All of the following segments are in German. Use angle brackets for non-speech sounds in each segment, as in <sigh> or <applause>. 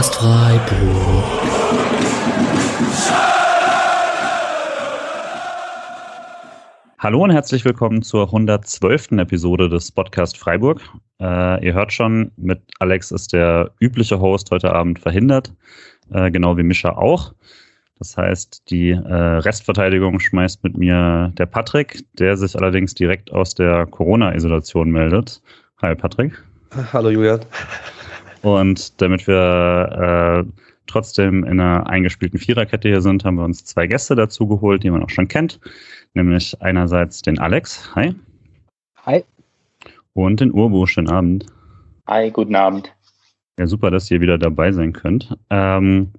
Podcast Freiburg. Hallo und herzlich willkommen zur 112. Episode des Podcast Freiburg. Äh, ihr hört schon, mit Alex ist der übliche Host heute Abend verhindert, äh, genau wie Mischa auch. Das heißt, die äh, Restverteidigung schmeißt mit mir der Patrick, der sich allerdings direkt aus der Corona-Isolation meldet. Hi Patrick. Hallo Julian. Und damit wir äh, trotzdem in einer eingespielten Viererkette hier sind, haben wir uns zwei Gäste dazu geholt, die man auch schon kennt. Nämlich einerseits den Alex. Hi. Hi. Und den Urbu. Schönen Abend. Hi, guten Abend. Ja, super, dass ihr wieder dabei sein könnt. Ähm,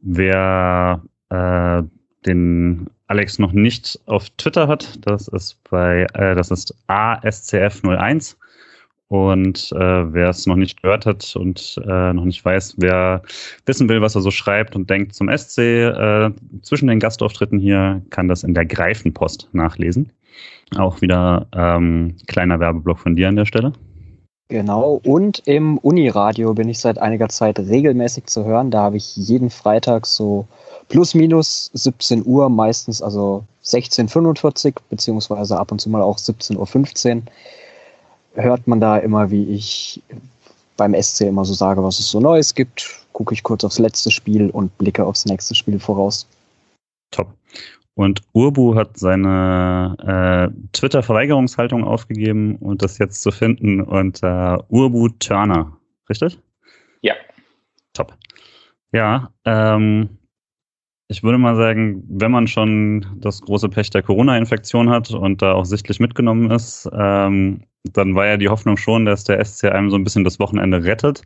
wer äh, den Alex noch nicht auf Twitter hat, das ist bei, äh, das ist ASCF01. Und äh, wer es noch nicht gehört hat und äh, noch nicht weiß, wer wissen will, was er so schreibt und denkt zum SC, äh, zwischen den Gastauftritten hier kann das in der Greifenpost nachlesen. Auch wieder ähm, kleiner Werbeblock von dir an der Stelle. Genau, und im Uniradio bin ich seit einiger Zeit regelmäßig zu hören. Da habe ich jeden Freitag so plus minus 17 Uhr, meistens also 16.45 beziehungsweise ab und zu mal auch 17.15 Uhr hört man da immer, wie ich beim SC immer so sage, was es so Neues gibt. Gucke ich kurz aufs letzte Spiel und blicke aufs nächste Spiel voraus. Top. Und Urbu hat seine äh, Twitter-Verweigerungshaltung aufgegeben und das jetzt zu finden unter Urbu Turner. Richtig? Ja. Top. Ja, ähm, ich würde mal sagen, wenn man schon das große Pech der Corona-Infektion hat und da auch sichtlich mitgenommen ist, ähm, dann war ja die Hoffnung schon, dass der SC einem so ein bisschen das Wochenende rettet.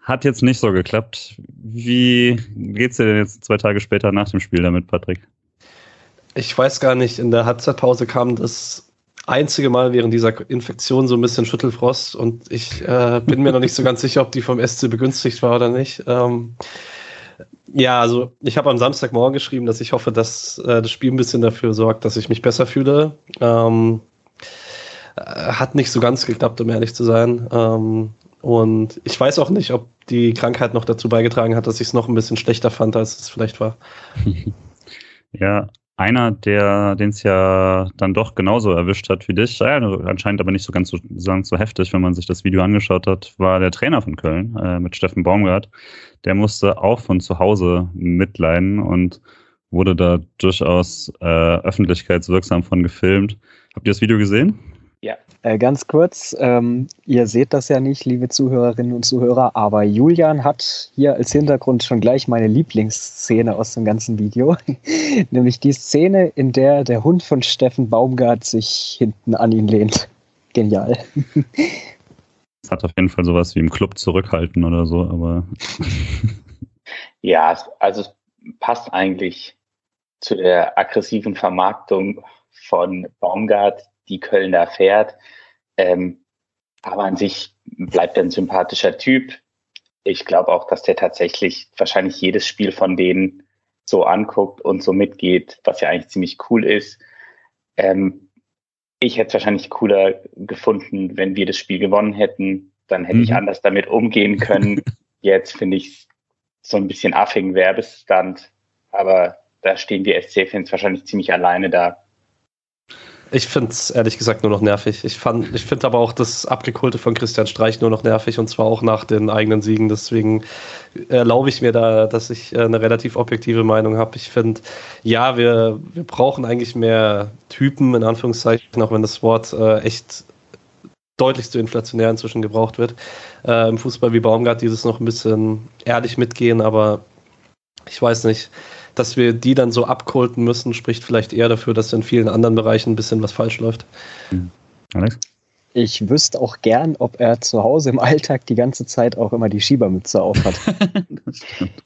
Hat jetzt nicht so geklappt. Wie geht's dir denn jetzt zwei Tage später nach dem Spiel damit, Patrick? Ich weiß gar nicht, in der Halbzeitpause kam das einzige Mal während dieser Infektion so ein bisschen Schüttelfrost und ich äh, bin mir noch nicht so ganz sicher, ob die vom SC begünstigt war oder nicht. Ähm, ja, also ich habe am Samstagmorgen geschrieben, dass ich hoffe, dass äh, das Spiel ein bisschen dafür sorgt, dass ich mich besser fühle. Ähm, äh, hat nicht so ganz geklappt, um ehrlich zu sein. Ähm, und ich weiß auch nicht, ob die Krankheit noch dazu beigetragen hat, dass ich es noch ein bisschen schlechter fand, als es vielleicht war. <laughs> Ja, einer, der den es ja dann doch genauso erwischt hat wie dich, ja, anscheinend aber nicht so ganz so, so heftig, wenn man sich das Video angeschaut hat, war der Trainer von Köln äh, mit Steffen Baumgart. Der musste auch von zu Hause mitleiden und wurde da durchaus äh, öffentlichkeitswirksam von gefilmt. Habt ihr das Video gesehen? Ja. Äh, ganz kurz, ähm, ihr seht das ja nicht, liebe Zuhörerinnen und Zuhörer, aber Julian hat hier als Hintergrund schon gleich meine Lieblingsszene aus dem ganzen Video, <laughs> nämlich die Szene, in der der Hund von Steffen Baumgart sich hinten an ihn lehnt. Genial. Es <laughs> hat auf jeden Fall sowas wie im Club zurückhalten oder so, aber. <laughs> ja, also es passt eigentlich zu der aggressiven Vermarktung von Baumgart, die Köln da fährt. Ähm, aber an sich bleibt er ein sympathischer Typ. Ich glaube auch, dass der tatsächlich wahrscheinlich jedes Spiel von denen so anguckt und so mitgeht, was ja eigentlich ziemlich cool ist. Ähm, ich hätte es wahrscheinlich cooler gefunden, wenn wir das Spiel gewonnen hätten. Dann hätte mhm. ich anders damit umgehen können. <laughs> Jetzt finde ich so ein bisschen affigen Werbestand. Aber da stehen die SC-Fans wahrscheinlich ziemlich alleine da. Ich finde es ehrlich gesagt nur noch nervig. Ich, ich finde aber auch das Abgekulte von Christian Streich nur noch nervig und zwar auch nach den eigenen Siegen. Deswegen erlaube ich mir da, dass ich äh, eine relativ objektive Meinung habe. Ich finde, ja, wir, wir brauchen eigentlich mehr Typen, in Anführungszeichen, auch wenn das Wort äh, echt deutlich zu inflationär inzwischen gebraucht wird. Äh, Im Fußball wie Baumgart dieses noch ein bisschen ehrlich mitgehen, aber ich weiß nicht dass wir die dann so abkulten müssen, spricht vielleicht eher dafür, dass in vielen anderen Bereichen ein bisschen was falsch läuft. Mhm. Alex? Ich wüsste auch gern, ob er zu Hause im Alltag die ganze Zeit auch immer die Schiebermütze aufhat. <laughs> das stimmt.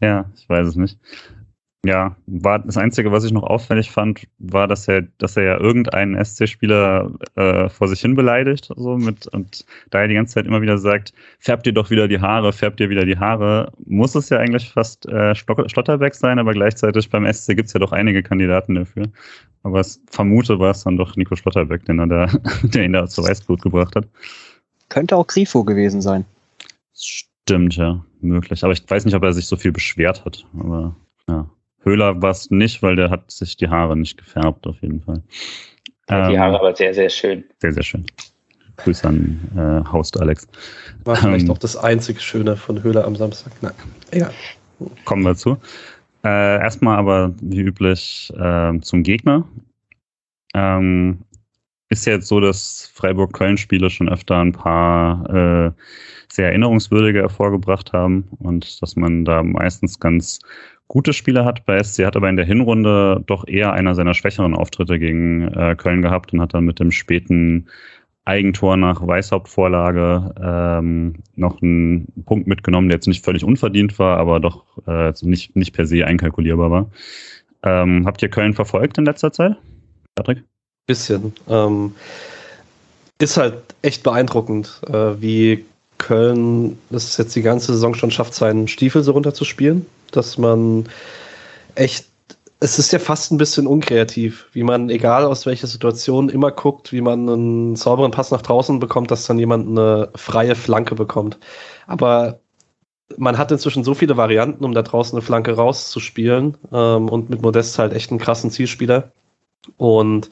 ja, ich weiß es nicht ja, war das Einzige, was ich noch auffällig fand, war, dass er, dass er ja irgendeinen SC-Spieler äh, vor sich hin beleidigt, so mit und da er die ganze Zeit immer wieder sagt, färbt ihr doch wieder die Haare, färbt ihr wieder die Haare, muss es ja eigentlich fast äh, Schlotterbeck sein, aber gleichzeitig beim SC gibt's ja doch einige Kandidaten dafür. Aber es vermute war es dann doch Nico Schlotterbeck, den er da, <laughs> der ihn da zu Weißblut gebracht hat. Könnte auch Grifo gewesen sein. Stimmt, ja, möglich. Aber ich weiß nicht, ob er sich so viel beschwert hat. Aber ja. Höhler war es nicht, weil der hat sich die Haare nicht gefärbt, auf jeden Fall. Ja, die Haare ähm, aber sehr, sehr schön. Sehr, sehr schön. Grüße an äh, Host Alex. War vielleicht ähm, auch das einzige Schöne von Höhler am Samstag. Nein, egal. Kommen wir zu. Äh, erstmal aber wie üblich äh, zum Gegner. Ähm, ist ja jetzt so, dass Freiburg-Köln-Spiele schon öfter ein paar äh, sehr erinnerungswürdige hervorgebracht haben und dass man da meistens ganz gute Spiele hat. Bei SC hat aber in der Hinrunde doch eher einer seiner schwächeren Auftritte gegen äh, Köln gehabt und hat dann mit dem späten Eigentor nach Weißhauptvorlage ähm, noch einen Punkt mitgenommen, der jetzt nicht völlig unverdient war, aber doch äh, nicht, nicht per se einkalkulierbar war. Ähm, habt ihr Köln verfolgt in letzter Zeit, Patrick? Bisschen. Ähm, ist halt echt beeindruckend, äh, wie Köln das jetzt die ganze Saison schon schafft, seinen Stiefel so runterzuspielen, dass man echt es ist ja fast ein bisschen unkreativ, wie man, egal aus welcher Situation, immer guckt, wie man einen sauberen Pass nach draußen bekommt, dass dann jemand eine freie Flanke bekommt. Aber man hat inzwischen so viele Varianten, um da draußen eine Flanke rauszuspielen ähm, und mit Modest halt echt einen krassen Zielspieler. Und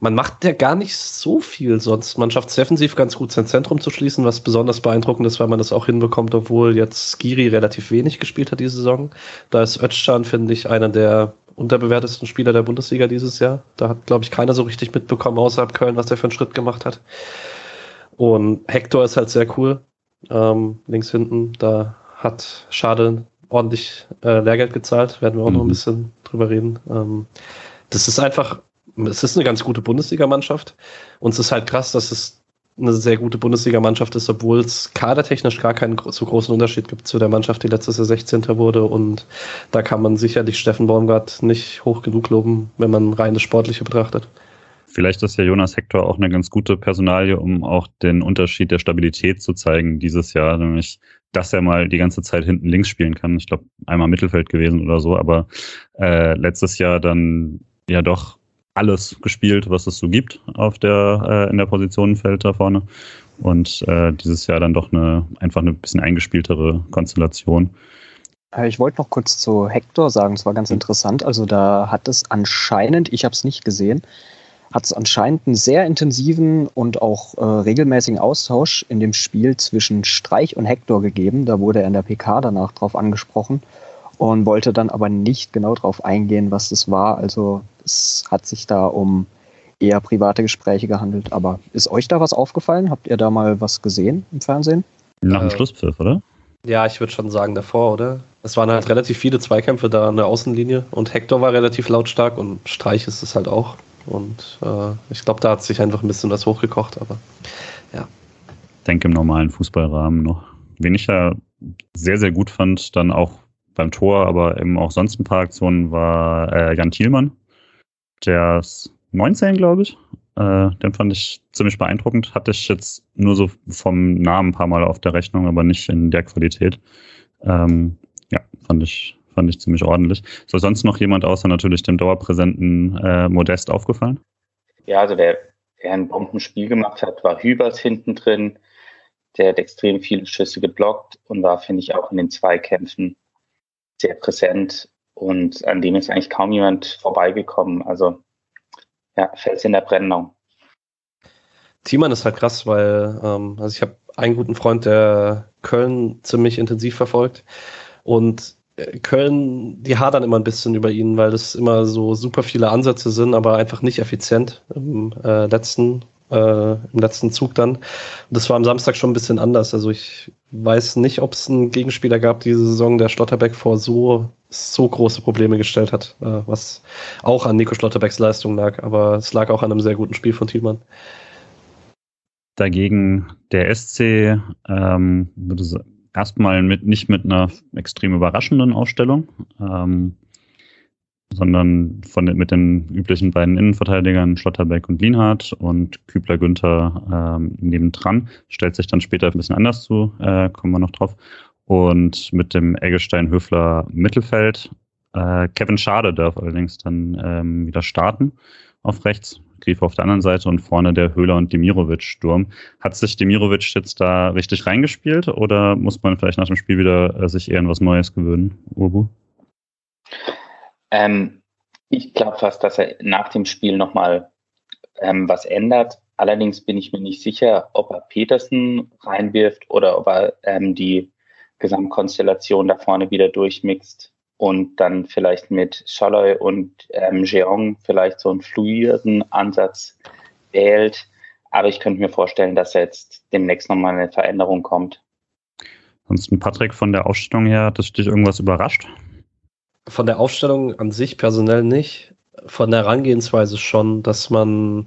man macht ja gar nicht so viel sonst. Man schafft es defensiv ganz gut, sein Zentrum zu schließen, was besonders beeindruckend ist, weil man das auch hinbekommt, obwohl jetzt Skiri relativ wenig gespielt hat diese Saison. Da ist Özcan, finde ich, einer der unterbewertesten Spieler der Bundesliga dieses Jahr. Da hat, glaube ich, keiner so richtig mitbekommen außerhalb Köln, was der für einen Schritt gemacht hat. Und Hector ist halt sehr cool. Ähm, links hinten, da hat Schade ordentlich äh, Lehrgeld gezahlt. Werden wir auch mhm. noch ein mhm. bisschen drüber reden. Ähm, das ist einfach es ist eine ganz gute Bundesligamannschaft. Und es ist halt krass, dass es eine sehr gute Bundesligamannschaft ist, obwohl es kadertechnisch gar keinen so großen Unterschied gibt zu der Mannschaft, die letztes Jahr 16. wurde. Und da kann man sicherlich Steffen Baumgart nicht hoch genug loben, wenn man rein das Sportliche betrachtet. Vielleicht ist ja Jonas Hector auch eine ganz gute Personalie, um auch den Unterschied der Stabilität zu zeigen dieses Jahr, nämlich dass er mal die ganze Zeit hinten links spielen kann. Ich glaube, einmal Mittelfeld gewesen oder so, aber äh, letztes Jahr dann ja doch alles gespielt, was es so gibt auf der, äh, in der Positionenfeld da vorne. Und äh, dieses Jahr dann doch eine einfach eine bisschen eingespieltere Konstellation. Äh, ich wollte noch kurz zu Hector sagen, es war ganz interessant. Also da hat es anscheinend, ich habe es nicht gesehen, hat es anscheinend einen sehr intensiven und auch äh, regelmäßigen Austausch in dem Spiel zwischen Streich und Hector gegeben. Da wurde er in der PK danach drauf angesprochen und wollte dann aber nicht genau darauf eingehen, was das war. Also es hat sich da um eher private Gespräche gehandelt. Aber ist euch da was aufgefallen? Habt ihr da mal was gesehen im Fernsehen? Nach dem äh, Schlusspfiff, oder? Ja, ich würde schon sagen davor, oder? Es waren halt relativ viele Zweikämpfe da an der Außenlinie und Hector war relativ lautstark und Streich ist es halt auch. Und äh, ich glaube, da hat sich einfach ein bisschen was hochgekocht, aber ja. Ich denke im normalen Fußballrahmen noch. Wen ich ja sehr, sehr gut fand, dann auch beim Tor, aber eben auch sonst ein paar Aktionen, war äh, Jan Thielmann, der ist 19, glaube ich. Äh, den fand ich ziemlich beeindruckend. Hatte ich jetzt nur so vom Namen ein paar Mal auf der Rechnung, aber nicht in der Qualität. Ähm, ja, fand ich, fand ich ziemlich ordentlich. Ist sonst noch jemand außer natürlich dem dauerpräsenten äh, Modest aufgefallen? Ja, also der, der ein Bombenspiel gemacht hat, war Hübers hinten drin. Der hat extrem viele Schüsse geblockt und war, finde ich, auch in den Zweikämpfen sehr präsent und an dem ist eigentlich kaum jemand vorbeigekommen. Also ja, Fels in der Brennung. Thiemann ist halt krass, weil ähm, also ich habe einen guten Freund, der Köln ziemlich intensiv verfolgt und äh, Köln, die hadern immer ein bisschen über ihn, weil das immer so super viele Ansätze sind, aber einfach nicht effizient im äh, letzten äh, im letzten Zug dann. Das war am Samstag schon ein bisschen anders. Also ich weiß nicht, ob es einen Gegenspieler gab diese Saison, der Schlotterbeck vor so, so große Probleme gestellt hat, äh, was auch an Nico Schlotterbecks Leistung lag, aber es lag auch an einem sehr guten Spiel von Thielmann. Dagegen der SC ähm, würde erstmal mit, nicht mit einer extrem überraschenden Ausstellung. Ähm, sondern von mit den üblichen beiden Innenverteidigern Schlotterbeck und Lienhardt und Kübler Günther ähm, nebendran. Stellt sich dann später ein bisschen anders zu, äh, kommen wir noch drauf. Und mit dem Eggestein Höfler Mittelfeld. Äh, Kevin Schade darf allerdings dann ähm, wieder starten auf rechts. Grifo auf der anderen Seite und vorne der Höhler und Demirovic-Sturm. Hat sich Demirovic jetzt da richtig reingespielt oder muss man vielleicht nach dem Spiel wieder äh, sich eher an was Neues gewöhnen, Urbu? Ähm, ich glaube fast, dass er nach dem Spiel nochmal ähm, was ändert. Allerdings bin ich mir nicht sicher, ob er Petersen reinwirft oder ob er ähm, die Gesamtkonstellation da vorne wieder durchmixt und dann vielleicht mit Scholloy und ähm, Jeong vielleicht so einen fluiden Ansatz wählt. Aber ich könnte mir vorstellen, dass jetzt demnächst nochmal eine Veränderung kommt. Ansonsten, Patrick, von der Ausstellung her, hat dich irgendwas überrascht? Von der Aufstellung an sich personell nicht. Von der Herangehensweise schon, dass man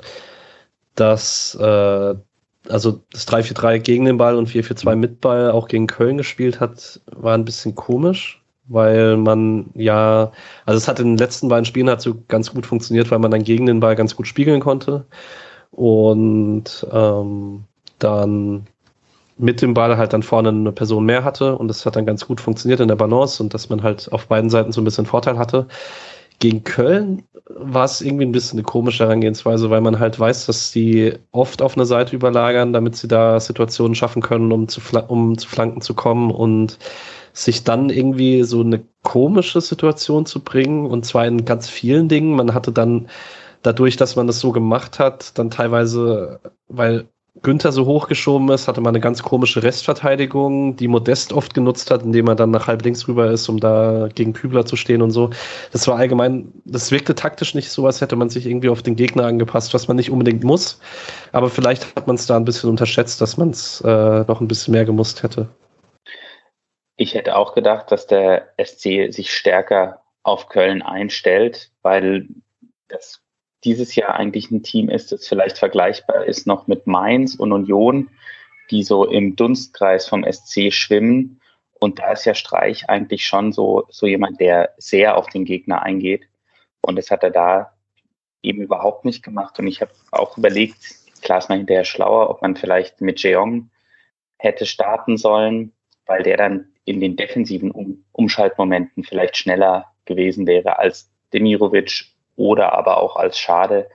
das, äh, also das 3-4-3 gegen den Ball und 4-4-2 mit Ball auch gegen Köln gespielt hat, war ein bisschen komisch, weil man ja, also es hat in den letzten beiden Spielen hat so ganz gut funktioniert, weil man dann gegen den Ball ganz gut spiegeln konnte und ähm, dann mit dem Ball halt dann vorne eine Person mehr hatte und das hat dann ganz gut funktioniert in der Balance und dass man halt auf beiden Seiten so ein bisschen Vorteil hatte. Gegen Köln war es irgendwie ein bisschen eine komische Herangehensweise, weil man halt weiß, dass die oft auf eine Seite überlagern, damit sie da Situationen schaffen können, um zu, um zu Flanken zu kommen und sich dann irgendwie so eine komische Situation zu bringen und zwar in ganz vielen Dingen. Man hatte dann dadurch, dass man das so gemacht hat, dann teilweise, weil Günther so hochgeschoben ist, hatte man eine ganz komische Restverteidigung, die Modest oft genutzt hat, indem er dann nach halb links rüber ist, um da gegen Kübler zu stehen und so. Das war allgemein, das wirkte taktisch nicht so, als hätte man sich irgendwie auf den Gegner angepasst, was man nicht unbedingt muss. Aber vielleicht hat man es da ein bisschen unterschätzt, dass man es äh, noch ein bisschen mehr gemusst hätte. Ich hätte auch gedacht, dass der SC sich stärker auf Köln einstellt, weil das dieses Jahr eigentlich ein Team ist, das vielleicht vergleichbar ist noch mit Mainz und Union, die so im Dunstkreis vom SC schwimmen. Und da ist ja Streich eigentlich schon so, so jemand, der sehr auf den Gegner eingeht. Und das hat er da eben überhaupt nicht gemacht. Und ich habe auch überlegt, klar ist man hinterher schlauer, ob man vielleicht mit Jeong hätte starten sollen, weil der dann in den defensiven um Umschaltmomenten vielleicht schneller gewesen wäre als Demirovic oder aber auch als Schade,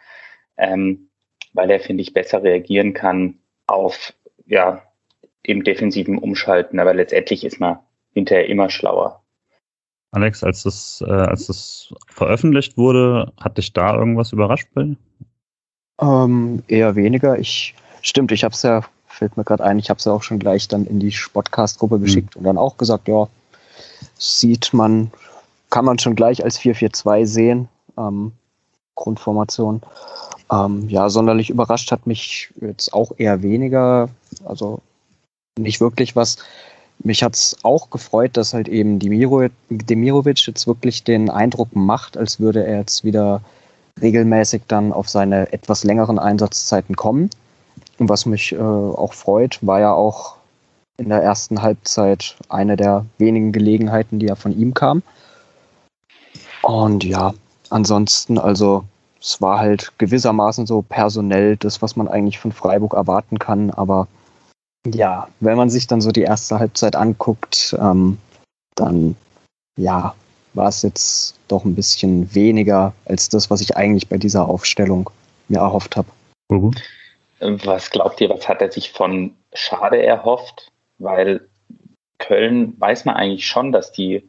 ähm, weil er, finde ich, besser reagieren kann auf, ja, im defensiven Umschalten. Aber letztendlich ist man hinterher immer schlauer. Alex, als das, äh, als das veröffentlicht wurde, hat dich da irgendwas überrascht, Bill? Ähm, eher weniger. Ich, stimmt, ich habe es ja, fällt mir gerade ein, ich habe es ja auch schon gleich dann in die Sportcast-Gruppe hm. geschickt mhm. und dann auch gesagt, ja, sieht man, kann man schon gleich als 442 sehen ähm, Grundformation. Ähm, ja, sonderlich überrascht hat mich jetzt auch eher weniger, also nicht wirklich was. Mich hat es auch gefreut, dass halt eben Demiro, Demirovic jetzt wirklich den Eindruck macht, als würde er jetzt wieder regelmäßig dann auf seine etwas längeren Einsatzzeiten kommen. Und was mich äh, auch freut, war ja auch in der ersten Halbzeit eine der wenigen Gelegenheiten, die ja von ihm kam. Und ja, ansonsten, also es war halt gewissermaßen so personell das, was man eigentlich von Freiburg erwarten kann. Aber ja, wenn man sich dann so die erste Halbzeit anguckt, ähm, dann ja, war es jetzt doch ein bisschen weniger als das, was ich eigentlich bei dieser Aufstellung mir erhofft habe. Mhm. Was glaubt ihr, was hat er sich von Schade erhofft? Weil Köln weiß man eigentlich schon, dass die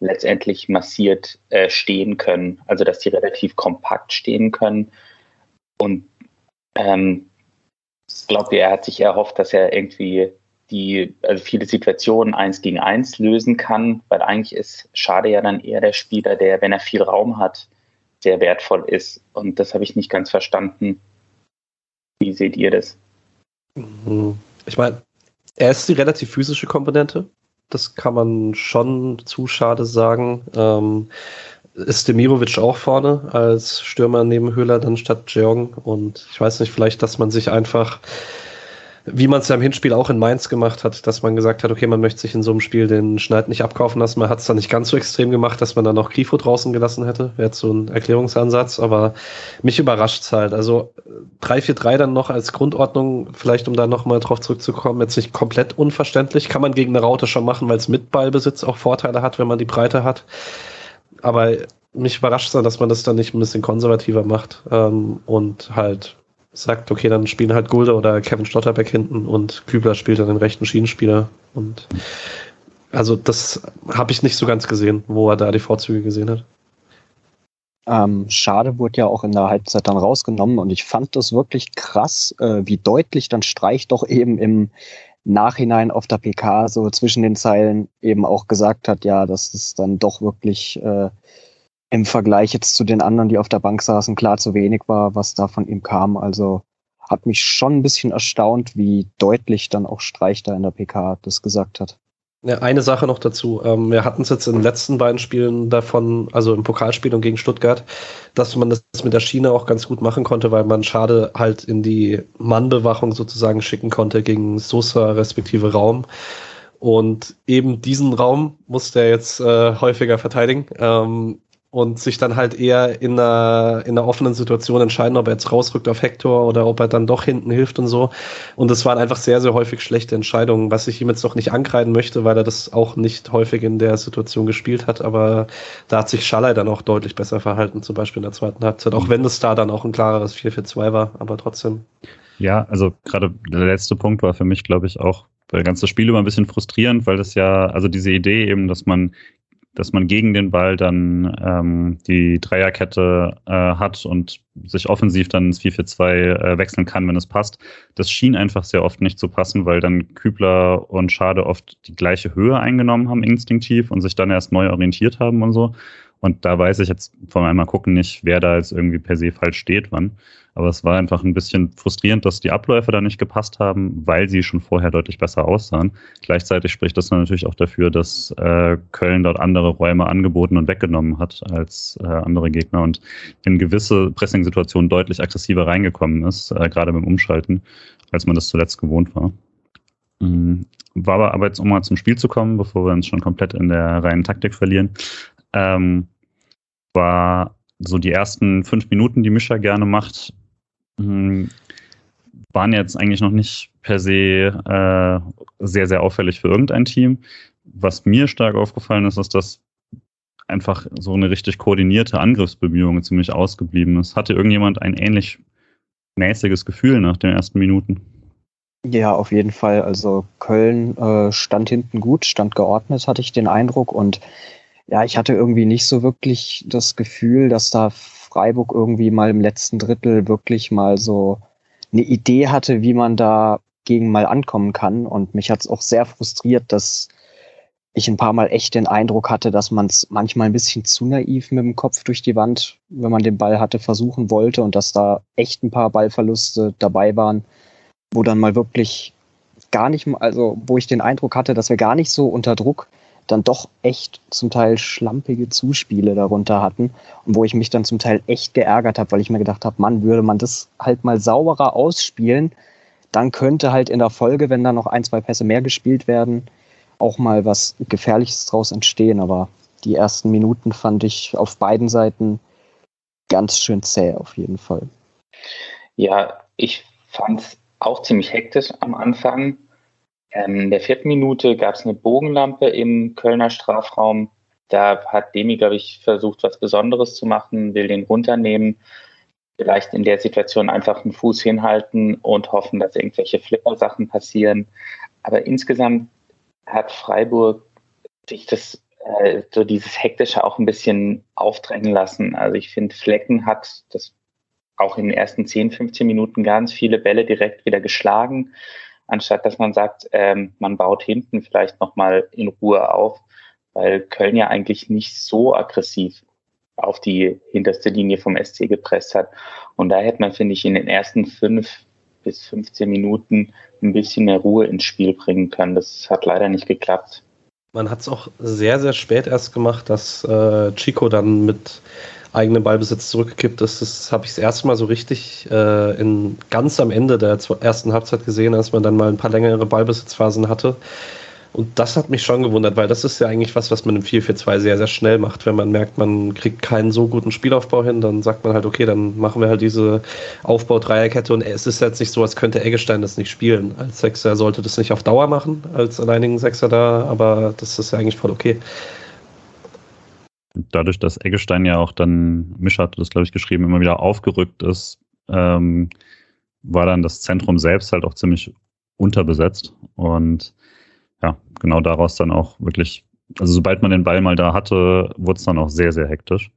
letztendlich massiert äh, stehen können, also dass die relativ kompakt stehen können. Und ähm, glaubt ihr, er hat sich erhofft, dass er irgendwie die, also viele Situationen eins gegen eins lösen kann, weil eigentlich ist Schade ja dann eher der Spieler, der, wenn er viel Raum hat, sehr wertvoll ist. Und das habe ich nicht ganz verstanden. Wie seht ihr das? Mhm. Ich meine, er ist die relativ physische Komponente das kann man schon zu schade sagen. Ähm, ist Demirovic auch vorne als Stürmer neben Höhler dann statt Jeong und ich weiß nicht, vielleicht, dass man sich einfach wie man es ja im Hinspiel auch in Mainz gemacht hat, dass man gesagt hat, okay, man möchte sich in so einem Spiel den Schneid nicht abkaufen lassen. Man hat es dann nicht ganz so extrem gemacht, dass man dann noch Grifo draußen gelassen hätte. Wäre so ein Erklärungsansatz, aber mich überrascht es halt. Also 3-4-3 dann noch als Grundordnung, vielleicht um da nochmal drauf zurückzukommen, jetzt nicht komplett unverständlich. Kann man gegen eine Raute schon machen, weil es mit Ballbesitz auch Vorteile hat, wenn man die Breite hat. Aber mich überrascht es dass man das dann nicht ein bisschen konservativer macht ähm, und halt sagt, okay, dann spielen halt Gulde oder Kevin Stotterbeck hinten und Kübler spielt dann den rechten Schienenspieler. Und also das habe ich nicht so ganz gesehen, wo er da die Vorzüge gesehen hat. Ähm, Schade wurde ja auch in der Halbzeit dann rausgenommen und ich fand das wirklich krass, äh, wie deutlich dann Streich doch eben im Nachhinein auf der PK so zwischen den Zeilen eben auch gesagt hat, ja, dass es dann doch wirklich äh, im Vergleich jetzt zu den anderen, die auf der Bank saßen, klar zu wenig war, was da von ihm kam. Also hat mich schon ein bisschen erstaunt, wie deutlich dann auch Streich da in der PK das gesagt hat. Ja, eine Sache noch dazu. Ähm, wir hatten es jetzt in den letzten beiden Spielen davon, also im Pokalspiel und gegen Stuttgart, dass man das mit der Schiene auch ganz gut machen konnte, weil man Schade halt in die Mannbewachung sozusagen schicken konnte gegen Sosa respektive Raum. Und eben diesen Raum musste er jetzt äh, häufiger verteidigen. Ähm, und sich dann halt eher in einer, in einer offenen Situation entscheiden, ob er jetzt rausrückt auf Hector oder ob er dann doch hinten hilft und so. Und das waren einfach sehr, sehr häufig schlechte Entscheidungen, was ich ihm jetzt noch nicht ankreiden möchte, weil er das auch nicht häufig in der Situation gespielt hat. Aber da hat sich Schallei dann auch deutlich besser verhalten, zum Beispiel in der zweiten Halbzeit, auch wenn das da dann auch ein klareres 4-4-2 war, aber trotzdem. Ja, also gerade der letzte Punkt war für mich, glaube ich, auch das ganze Spiel immer ein bisschen frustrierend, weil das ja, also diese Idee eben, dass man dass man gegen den Ball dann ähm, die Dreierkette äh, hat und sich offensiv dann ins 4-4-2 äh, wechseln kann, wenn es passt. Das schien einfach sehr oft nicht zu passen, weil dann Kübler und Schade oft die gleiche Höhe eingenommen haben, instinktiv, und sich dann erst neu orientiert haben und so. Und da weiß ich jetzt von einmal gucken nicht, wer da jetzt irgendwie per se falsch steht, wann. Aber es war einfach ein bisschen frustrierend, dass die Abläufe da nicht gepasst haben, weil sie schon vorher deutlich besser aussahen. Gleichzeitig spricht das natürlich auch dafür, dass äh, Köln dort andere Räume angeboten und weggenommen hat als äh, andere Gegner und in gewisse Pressing-Situationen deutlich aggressiver reingekommen ist, äh, gerade beim Umschalten, als man das zuletzt gewohnt war. Mhm. War aber jetzt, um mal zum Spiel zu kommen, bevor wir uns schon komplett in der reinen Taktik verlieren, ähm, war so die ersten fünf Minuten, die Mischa gerne macht, hm, waren jetzt eigentlich noch nicht per se äh, sehr, sehr auffällig für irgendein Team. Was mir stark aufgefallen ist, ist, dass einfach so eine richtig koordinierte Angriffsbemühung ziemlich ausgeblieben ist. Hatte irgendjemand ein ähnlich mäßiges Gefühl nach den ersten Minuten? Ja, auf jeden Fall. Also Köln äh, stand hinten gut, stand geordnet, hatte ich den Eindruck. Und ja, ich hatte irgendwie nicht so wirklich das Gefühl, dass da Freiburg irgendwie mal im letzten Drittel wirklich mal so eine Idee hatte, wie man da gegen mal ankommen kann. Und mich hat es auch sehr frustriert, dass ich ein paar Mal echt den Eindruck hatte, dass man es manchmal ein bisschen zu naiv mit dem Kopf durch die Wand, wenn man den Ball hatte, versuchen wollte und dass da echt ein paar Ballverluste dabei waren, wo dann mal wirklich gar nicht, also wo ich den Eindruck hatte, dass wir gar nicht so unter Druck dann doch echt zum Teil schlampige Zuspiele darunter hatten und wo ich mich dann zum Teil echt geärgert habe, weil ich mir gedacht habe, Mann, würde man das halt mal sauberer ausspielen, dann könnte halt in der Folge, wenn da noch ein, zwei Pässe mehr gespielt werden, auch mal was Gefährliches draus entstehen. Aber die ersten Minuten fand ich auf beiden Seiten ganz schön zäh auf jeden Fall. Ja, ich fand es auch ziemlich hektisch am Anfang. Ähm, in der vierten Minute gab es eine Bogenlampe im Kölner Strafraum. Da hat Demi, glaube ich, versucht, was Besonderes zu machen, will den runternehmen. Vielleicht in der Situation einfach einen Fuß hinhalten und hoffen, dass irgendwelche Flipper-Sachen passieren. Aber insgesamt hat Freiburg sich das, äh, so dieses Hektische auch ein bisschen aufdrängen lassen. Also ich finde, Flecken hat das auch in den ersten 10, 15 Minuten ganz viele Bälle direkt wieder geschlagen anstatt dass man sagt, ähm, man baut hinten vielleicht nochmal in Ruhe auf, weil Köln ja eigentlich nicht so aggressiv auf die hinterste Linie vom SC gepresst hat. Und da hätte man, finde ich, in den ersten fünf bis 15 Minuten ein bisschen mehr Ruhe ins Spiel bringen können. Das hat leider nicht geklappt. Man hat es auch sehr, sehr spät erst gemacht, dass äh, Chico dann mit eigenen Ballbesitz zurückgekippt ist. Das habe ich das erste Mal so richtig äh, in, ganz am Ende der ersten Halbzeit gesehen, als man dann mal ein paar längere Ballbesitzphasen hatte. Und das hat mich schon gewundert, weil das ist ja eigentlich was, was man im 4-4-2 sehr, sehr schnell macht. Wenn man merkt, man kriegt keinen so guten Spielaufbau hin, dann sagt man halt, okay, dann machen wir halt diese Aufbau-Dreierkette. Und es ist jetzt nicht so, als könnte Eggestein das nicht spielen. Als Sechser sollte das nicht auf Dauer machen, als alleinigen Sechser da, aber das ist ja eigentlich voll okay. Dadurch, dass Eggestein ja auch dann, Misch hat das, glaube ich, geschrieben, immer wieder aufgerückt ist, ähm, war dann das Zentrum selbst halt auch ziemlich unterbesetzt. Und ja, genau daraus dann auch wirklich, also sobald man den Ball mal da hatte, wurde es dann auch sehr, sehr hektisch.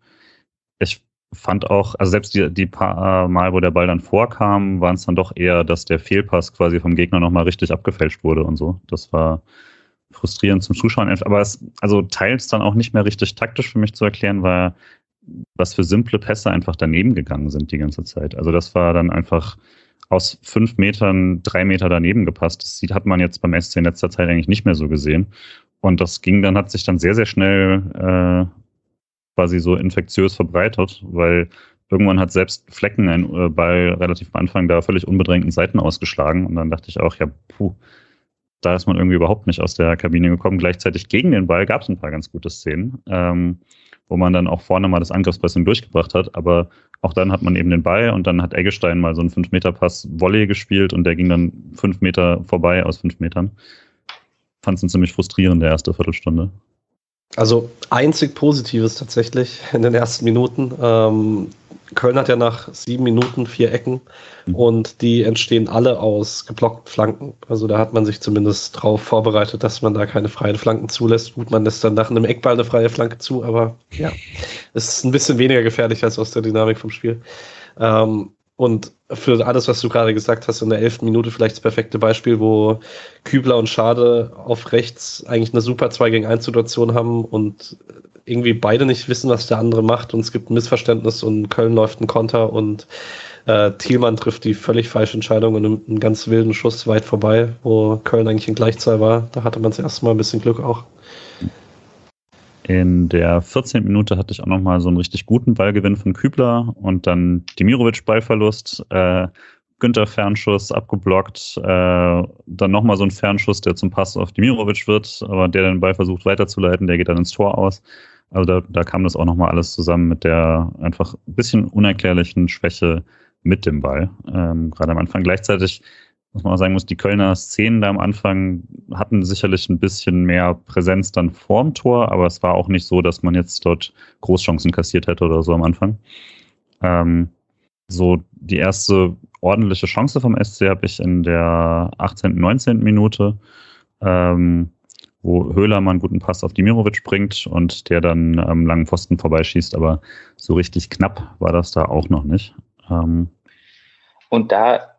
Ich fand auch, also selbst die, die paar Mal, wo der Ball dann vorkam, waren es dann doch eher, dass der Fehlpass quasi vom Gegner nochmal richtig abgefälscht wurde und so. Das war frustrierend zum Zuschauen. Aber es, also teils dann auch nicht mehr richtig taktisch für mich zu erklären, weil was für simple Pässe einfach daneben gegangen sind die ganze Zeit. Also das war dann einfach aus fünf Metern drei Meter daneben gepasst. Das hat man jetzt beim SC in letzter Zeit eigentlich nicht mehr so gesehen. Und das ging dann, hat sich dann sehr, sehr schnell äh, quasi so infektiös verbreitet, weil irgendwann hat selbst Flecken ein äh, Ball relativ am Anfang da völlig unbedrängten Seiten ausgeschlagen. Und dann dachte ich auch, ja, puh, da ist man irgendwie überhaupt nicht aus der Kabine gekommen. Gleichzeitig gegen den Ball gab es ein paar ganz gute Szenen. Ähm, wo man dann auch vorne mal das Angriffspressing durchgebracht hat. Aber auch dann hat man eben den Ball und dann hat Eggestein mal so einen 5-Meter-Pass Volley gespielt und der ging dann 5 Meter vorbei aus 5 Metern. Fand es ziemlich frustrierend, der erste Viertelstunde. Also einzig Positives tatsächlich in den ersten Minuten. Ähm, Köln hat ja nach sieben Minuten vier Ecken mhm. und die entstehen alle aus geblockten Flanken. Also da hat man sich zumindest darauf vorbereitet, dass man da keine freien Flanken zulässt. Gut, man lässt dann nach einem Eckball eine freie Flanke zu, aber ja, es ist ein bisschen weniger gefährlich als aus der Dynamik vom Spiel. Ähm, und für alles, was du gerade gesagt hast, in der elften Minute vielleicht das perfekte Beispiel, wo Kübler und Schade auf rechts eigentlich eine super 2 gegen 1 Situation haben und irgendwie beide nicht wissen, was der andere macht und es gibt ein Missverständnis und Köln läuft ein Konter und äh, Thielmann trifft die völlig falsche Entscheidung und nimmt einen ganz wilden Schuss weit vorbei, wo Köln eigentlich in Gleichzahl war. Da hatte man das erste Mal ein bisschen Glück auch. In der 14. Minute hatte ich auch nochmal so einen richtig guten Ballgewinn von Kübler und dann Dimirovic Ballverlust. Äh, Günther Fernschuss abgeblockt, äh, dann nochmal so ein Fernschuss, der zum Pass auf Dimirovic wird, aber der den Ball versucht weiterzuleiten, der geht dann ins Tor aus. Also da, da kam das auch nochmal alles zusammen mit der einfach ein bisschen unerklärlichen Schwäche mit dem Ball. Ähm, gerade am Anfang gleichzeitig, muss man auch sagen muss, die Kölner Szenen da am Anfang hatten sicherlich ein bisschen mehr Präsenz dann vorm Tor, aber es war auch nicht so, dass man jetzt dort Großchancen kassiert hätte oder so am Anfang. Ähm, so die erste ordentliche Chance vom SC habe ich in der 18., 19. Minute. Ähm, wo Höhler mal einen guten Pass auf Dimirovic bringt und der dann am langen Pfosten vorbeischießt, aber so richtig knapp war das da auch noch nicht. Ähm und da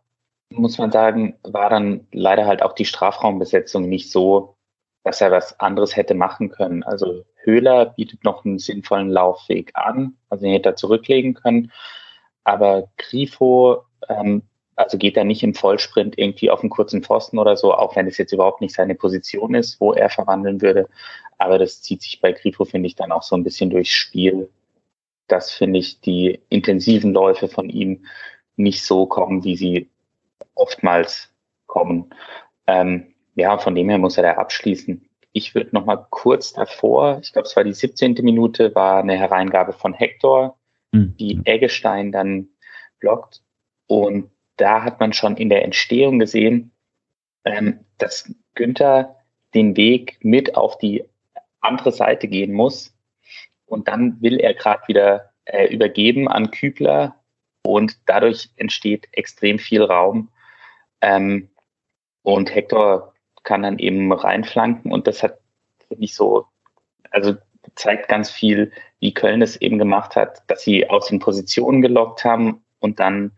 muss man sagen, war dann leider halt auch die Strafraumbesetzung nicht so, dass er was anderes hätte machen können. Also Höhler bietet noch einen sinnvollen Laufweg an, also den hätte er zurücklegen können. Aber Grifo ähm, also geht er nicht im Vollsprint irgendwie auf einen kurzen Pfosten oder so, auch wenn es jetzt überhaupt nicht seine Position ist, wo er verwandeln würde. Aber das zieht sich bei Grifo, finde ich, dann auch so ein bisschen durchs Spiel. Das finde ich, die intensiven Läufe von ihm nicht so kommen, wie sie oftmals kommen. Ähm, ja, von dem her muss er da abschließen. Ich würde noch mal kurz davor, ich glaube, es war die 17. Minute, war eine Hereingabe von Hector, mhm. die Eggestein dann blockt. Und da hat man schon in der Entstehung gesehen, ähm, dass Günther den Weg mit auf die andere Seite gehen muss. Und dann will er gerade wieder äh, übergeben an Kübler und dadurch entsteht extrem viel Raum. Ähm, und Hector kann dann eben reinflanken und das hat nicht so, also zeigt ganz viel, wie Köln es eben gemacht hat, dass sie aus den Positionen gelockt haben und dann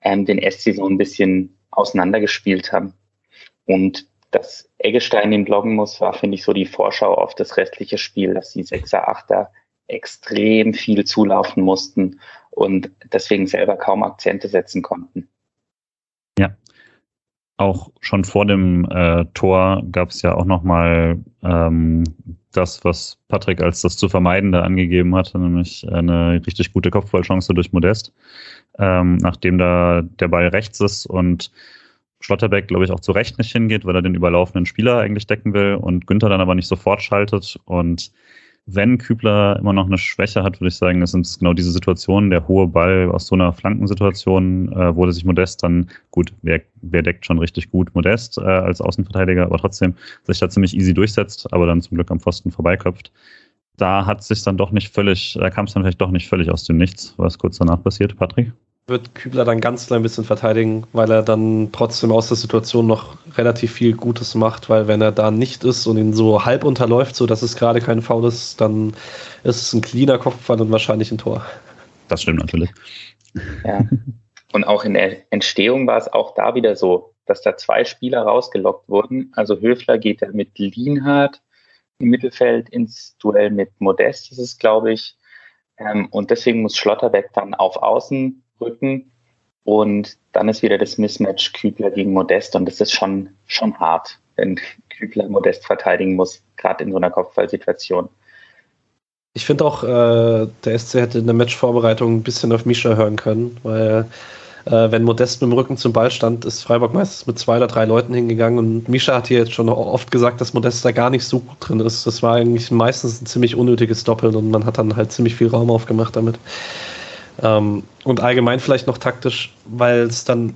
ähm, den SC so ein bisschen auseinandergespielt haben. Und dass Eggestein den bloggen muss, war, finde ich, so die Vorschau auf das restliche Spiel, dass die Sechser, Achter extrem viel zulaufen mussten und deswegen selber kaum Akzente setzen konnten. Auch schon vor dem äh, Tor gab es ja auch nochmal ähm, das, was Patrick als das zu vermeidende angegeben hatte, nämlich eine richtig gute Kopfballchance durch Modest ähm, nachdem da der Ball rechts ist und Schlotterbeck, glaube ich, auch zu Recht nicht hingeht, weil er den überlaufenden Spieler eigentlich decken will und Günther dann aber nicht sofort schaltet. Und wenn Kübler immer noch eine Schwäche hat, würde ich sagen, es sind genau diese Situationen, der hohe Ball aus so einer Flankensituation, äh, wurde sich Modest dann, gut, wer, wer deckt schon richtig gut Modest äh, als Außenverteidiger, aber trotzdem sich da ziemlich easy durchsetzt, aber dann zum Glück am Pfosten vorbeiköpft. da hat sich dann doch nicht völlig, da kam es dann vielleicht doch nicht völlig aus dem Nichts, was kurz danach passiert, Patrick. Wird Kübler dann ganz klein bisschen verteidigen, weil er dann trotzdem aus der Situation noch relativ viel Gutes macht, weil wenn er da nicht ist und ihn so halb unterläuft, so dass es gerade kein Foul ist, dann ist es ein cleaner Kopfball und wahrscheinlich ein Tor. Das stimmt natürlich. Ja. Und auch in der Entstehung war es auch da wieder so, dass da zwei Spieler rausgelockt wurden. Also Höfler geht ja mit Lienhardt im Mittelfeld ins Duell mit Modest, das ist, glaube ich. Ähm, und deswegen muss Schlotterbeck dann auf Außen rücken. Und dann ist wieder das Mismatch Kübler gegen Modest. Und das ist schon, schon hart, wenn Kübler Modest verteidigen muss, gerade in so einer Kopfballsituation. Ich finde auch, äh, der SC hätte in der Matchvorbereitung ein bisschen auf Misha hören können, weil äh, wenn Modest mit dem Rücken zum Ball stand, ist Freiburg meistens mit zwei oder drei Leuten hingegangen. Und Misha hat hier jetzt schon oft gesagt, dass Modest da gar nicht so gut drin ist. Das war eigentlich meistens ein ziemlich unnötiges Doppel und man hat dann halt ziemlich viel Raum aufgemacht damit. Ähm, und allgemein vielleicht noch taktisch, weil es dann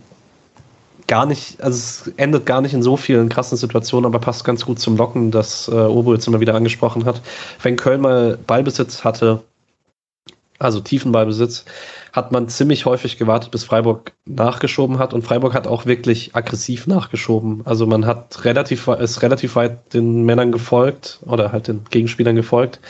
gar nicht, also es endet gar nicht in so vielen krassen Situationen, aber passt ganz gut zum Locken, das äh, Obo jetzt immer wieder angesprochen hat. Wenn Köln mal Ballbesitz hatte, also tiefen Ballbesitz, hat man ziemlich häufig gewartet, bis Freiburg nachgeschoben hat. Und Freiburg hat auch wirklich aggressiv nachgeschoben. Also man hat relativ, ist relativ weit den Männern gefolgt oder halt den Gegenspielern gefolgt.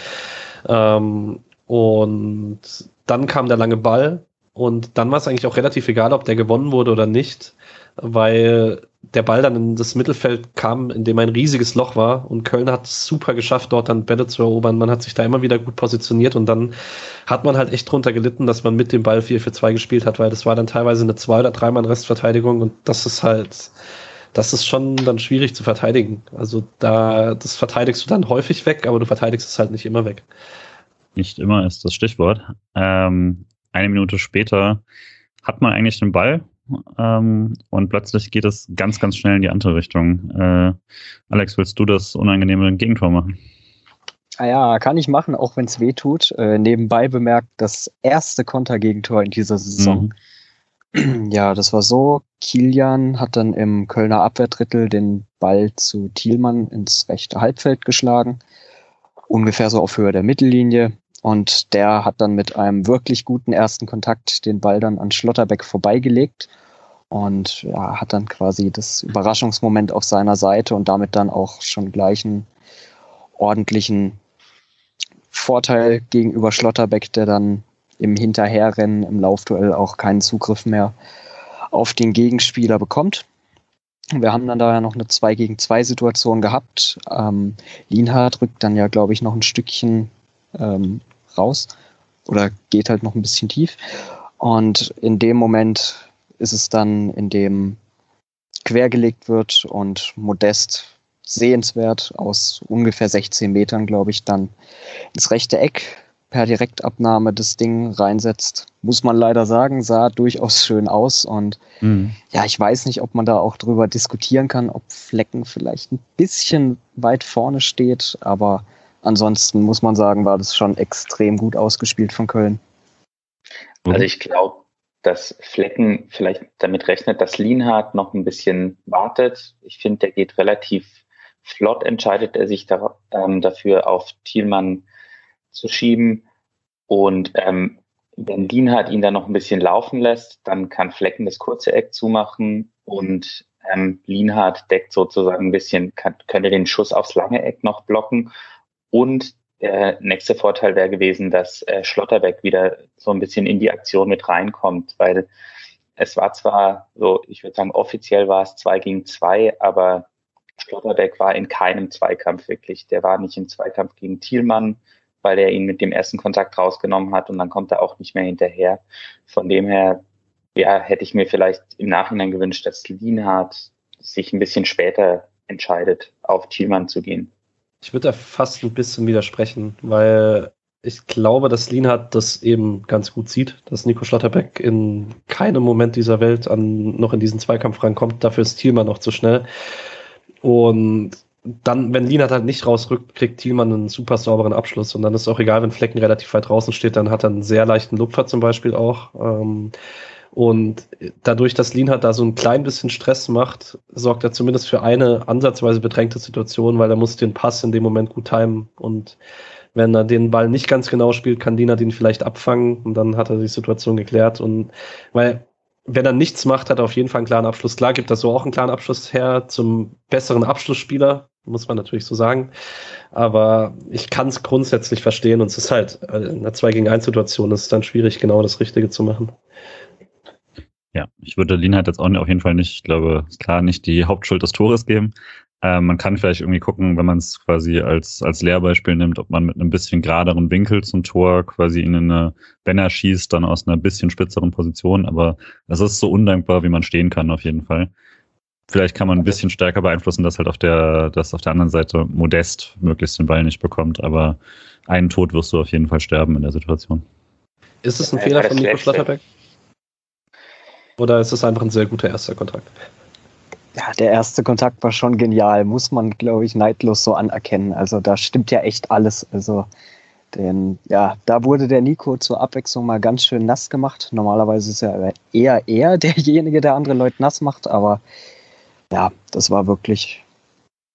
Ähm, und dann kam der lange Ball. Und dann war es eigentlich auch relativ egal, ob der gewonnen wurde oder nicht weil der Ball dann in das Mittelfeld kam, in dem ein riesiges Loch war und Köln hat es super geschafft, dort dann Bälle zu erobern. Man hat sich da immer wieder gut positioniert und dann hat man halt echt drunter gelitten, dass man mit dem Ball 4 für 2 gespielt hat, weil das war dann teilweise eine 2 oder 3 Mann Restverteidigung und das ist halt, das ist schon dann schwierig zu verteidigen. Also da, das verteidigst du dann häufig weg, aber du verteidigst es halt nicht immer weg. Nicht immer ist das Stichwort. Ähm, eine Minute später hat man eigentlich den Ball ähm, und plötzlich geht es ganz, ganz schnell in die andere Richtung. Äh, Alex, willst du das unangenehme Gegentor machen? Ah ja, kann ich machen, auch wenn es weh tut. Äh, nebenbei bemerkt, das erste Kontergegentor in dieser Saison. Mhm. <clears throat> Ja, das war so. Kilian hat dann im Kölner Abwehrdrittel den Ball zu Thielmann ins rechte Halbfeld geschlagen. Ungefähr so auf Höhe der Mittellinie. Und der hat dann mit einem wirklich guten ersten Kontakt den Ball dann an Schlotterbeck vorbeigelegt und ja, hat dann quasi das Überraschungsmoment auf seiner Seite und damit dann auch schon gleich einen ordentlichen Vorteil gegenüber Schlotterbeck, der dann im Hinterherrennen, im Laufduell auch keinen Zugriff mehr auf den Gegenspieler bekommt. Wir haben dann da ja noch eine 2 gegen 2 Situation gehabt. Ähm, Lienhardt rückt dann ja, glaube ich, noch ein Stückchen ähm, raus oder geht halt noch ein bisschen tief. Und in dem Moment ist es dann, in dem quergelegt wird und Modest sehenswert aus ungefähr 16 Metern, glaube ich, dann ins rechte Eck per Direktabnahme das Ding reinsetzt. Muss man leider sagen, sah durchaus schön aus. Und mhm. ja, ich weiß nicht, ob man da auch drüber diskutieren kann, ob Flecken vielleicht ein bisschen weit vorne steht, aber ansonsten muss man sagen, war das schon extrem gut ausgespielt von Köln. Also ich glaube, dass Flecken vielleicht damit rechnet, dass Lienhardt noch ein bisschen wartet. Ich finde, der geht relativ flott, entscheidet er sich da, ähm, dafür, auf Thielmann zu schieben. Und ähm, wenn Lienhardt ihn dann noch ein bisschen laufen lässt, dann kann Flecken das kurze Eck zumachen und ähm, Lienhardt deckt sozusagen ein bisschen, kann, könnte den Schuss aufs lange Eck noch blocken und der nächste Vorteil wäre gewesen, dass äh, Schlotterbeck wieder so ein bisschen in die Aktion mit reinkommt, weil es war zwar so, ich würde sagen, offiziell war es zwei gegen zwei, aber Schlotterbeck war in keinem Zweikampf wirklich. Der war nicht im Zweikampf gegen Thielmann, weil er ihn mit dem ersten Kontakt rausgenommen hat und dann kommt er auch nicht mehr hinterher. Von dem her, ja, hätte ich mir vielleicht im Nachhinein gewünscht, dass Lienhardt sich ein bisschen später entscheidet, auf Thielmann zu gehen. Ich würde da fast ein bisschen widersprechen, weil ich glaube, dass Lienhardt das eben ganz gut sieht, dass Nico Schlotterbeck in keinem Moment dieser Welt an, noch in diesen Zweikampf rankommt. Dafür ist Thielmann noch zu schnell. Und dann, wenn Lienhardt halt nicht rausrückt, kriegt Thielmann einen super sauberen Abschluss. Und dann ist auch egal, wenn Flecken relativ weit draußen steht, dann hat er einen sehr leichten Lupfer zum Beispiel auch. Ähm, und dadurch, dass Lienhardt da so ein klein bisschen Stress macht, sorgt er zumindest für eine ansatzweise bedrängte Situation, weil er muss den Pass in dem Moment gut timen. Und Wenn er den Ball nicht ganz genau spielt, kann Diener den vielleicht abfangen und dann hat er die Situation geklärt. Und weil, wenn er nichts macht, hat er auf jeden Fall einen klaren Abschluss. Klar gibt das so auch einen klaren Abschluss her zum besseren Abschlussspieler, muss man natürlich so sagen. Aber ich kann es grundsätzlich verstehen und es ist halt äh, in einer 2 gegen 1 Situation ist es dann schwierig, genau das Richtige zu machen. Ja, ich würde Lin halt jetzt auch auf jeden Fall nicht, ich glaube, klar, nicht die Hauptschuld des Tores geben. Äh, man kann vielleicht irgendwie gucken, wenn man es quasi als, als Lehrbeispiel nimmt, ob man mit einem bisschen geraderen Winkel zum Tor quasi in eine, wenn er schießt, dann aus einer bisschen spitzeren Position. Aber das ist so undankbar, wie man stehen kann, auf jeden Fall. Vielleicht kann man ein bisschen stärker beeinflussen, dass halt auf der, dass auf der anderen Seite Modest möglichst den Ball nicht bekommt. Aber einen Tod wirst du auf jeden Fall sterben in der Situation. Ist es ein Fehler von Nico Schlotterbeck? Oder ist es einfach ein sehr guter erster Kontakt? Ja, der erste Kontakt war schon genial, muss man, glaube ich, neidlos so anerkennen. Also da stimmt ja echt alles. Also denn ja, da wurde der Nico zur Abwechslung mal ganz schön nass gemacht. Normalerweise ist er eher er <laughs> derjenige, der andere Leute nass macht, aber ja, das war wirklich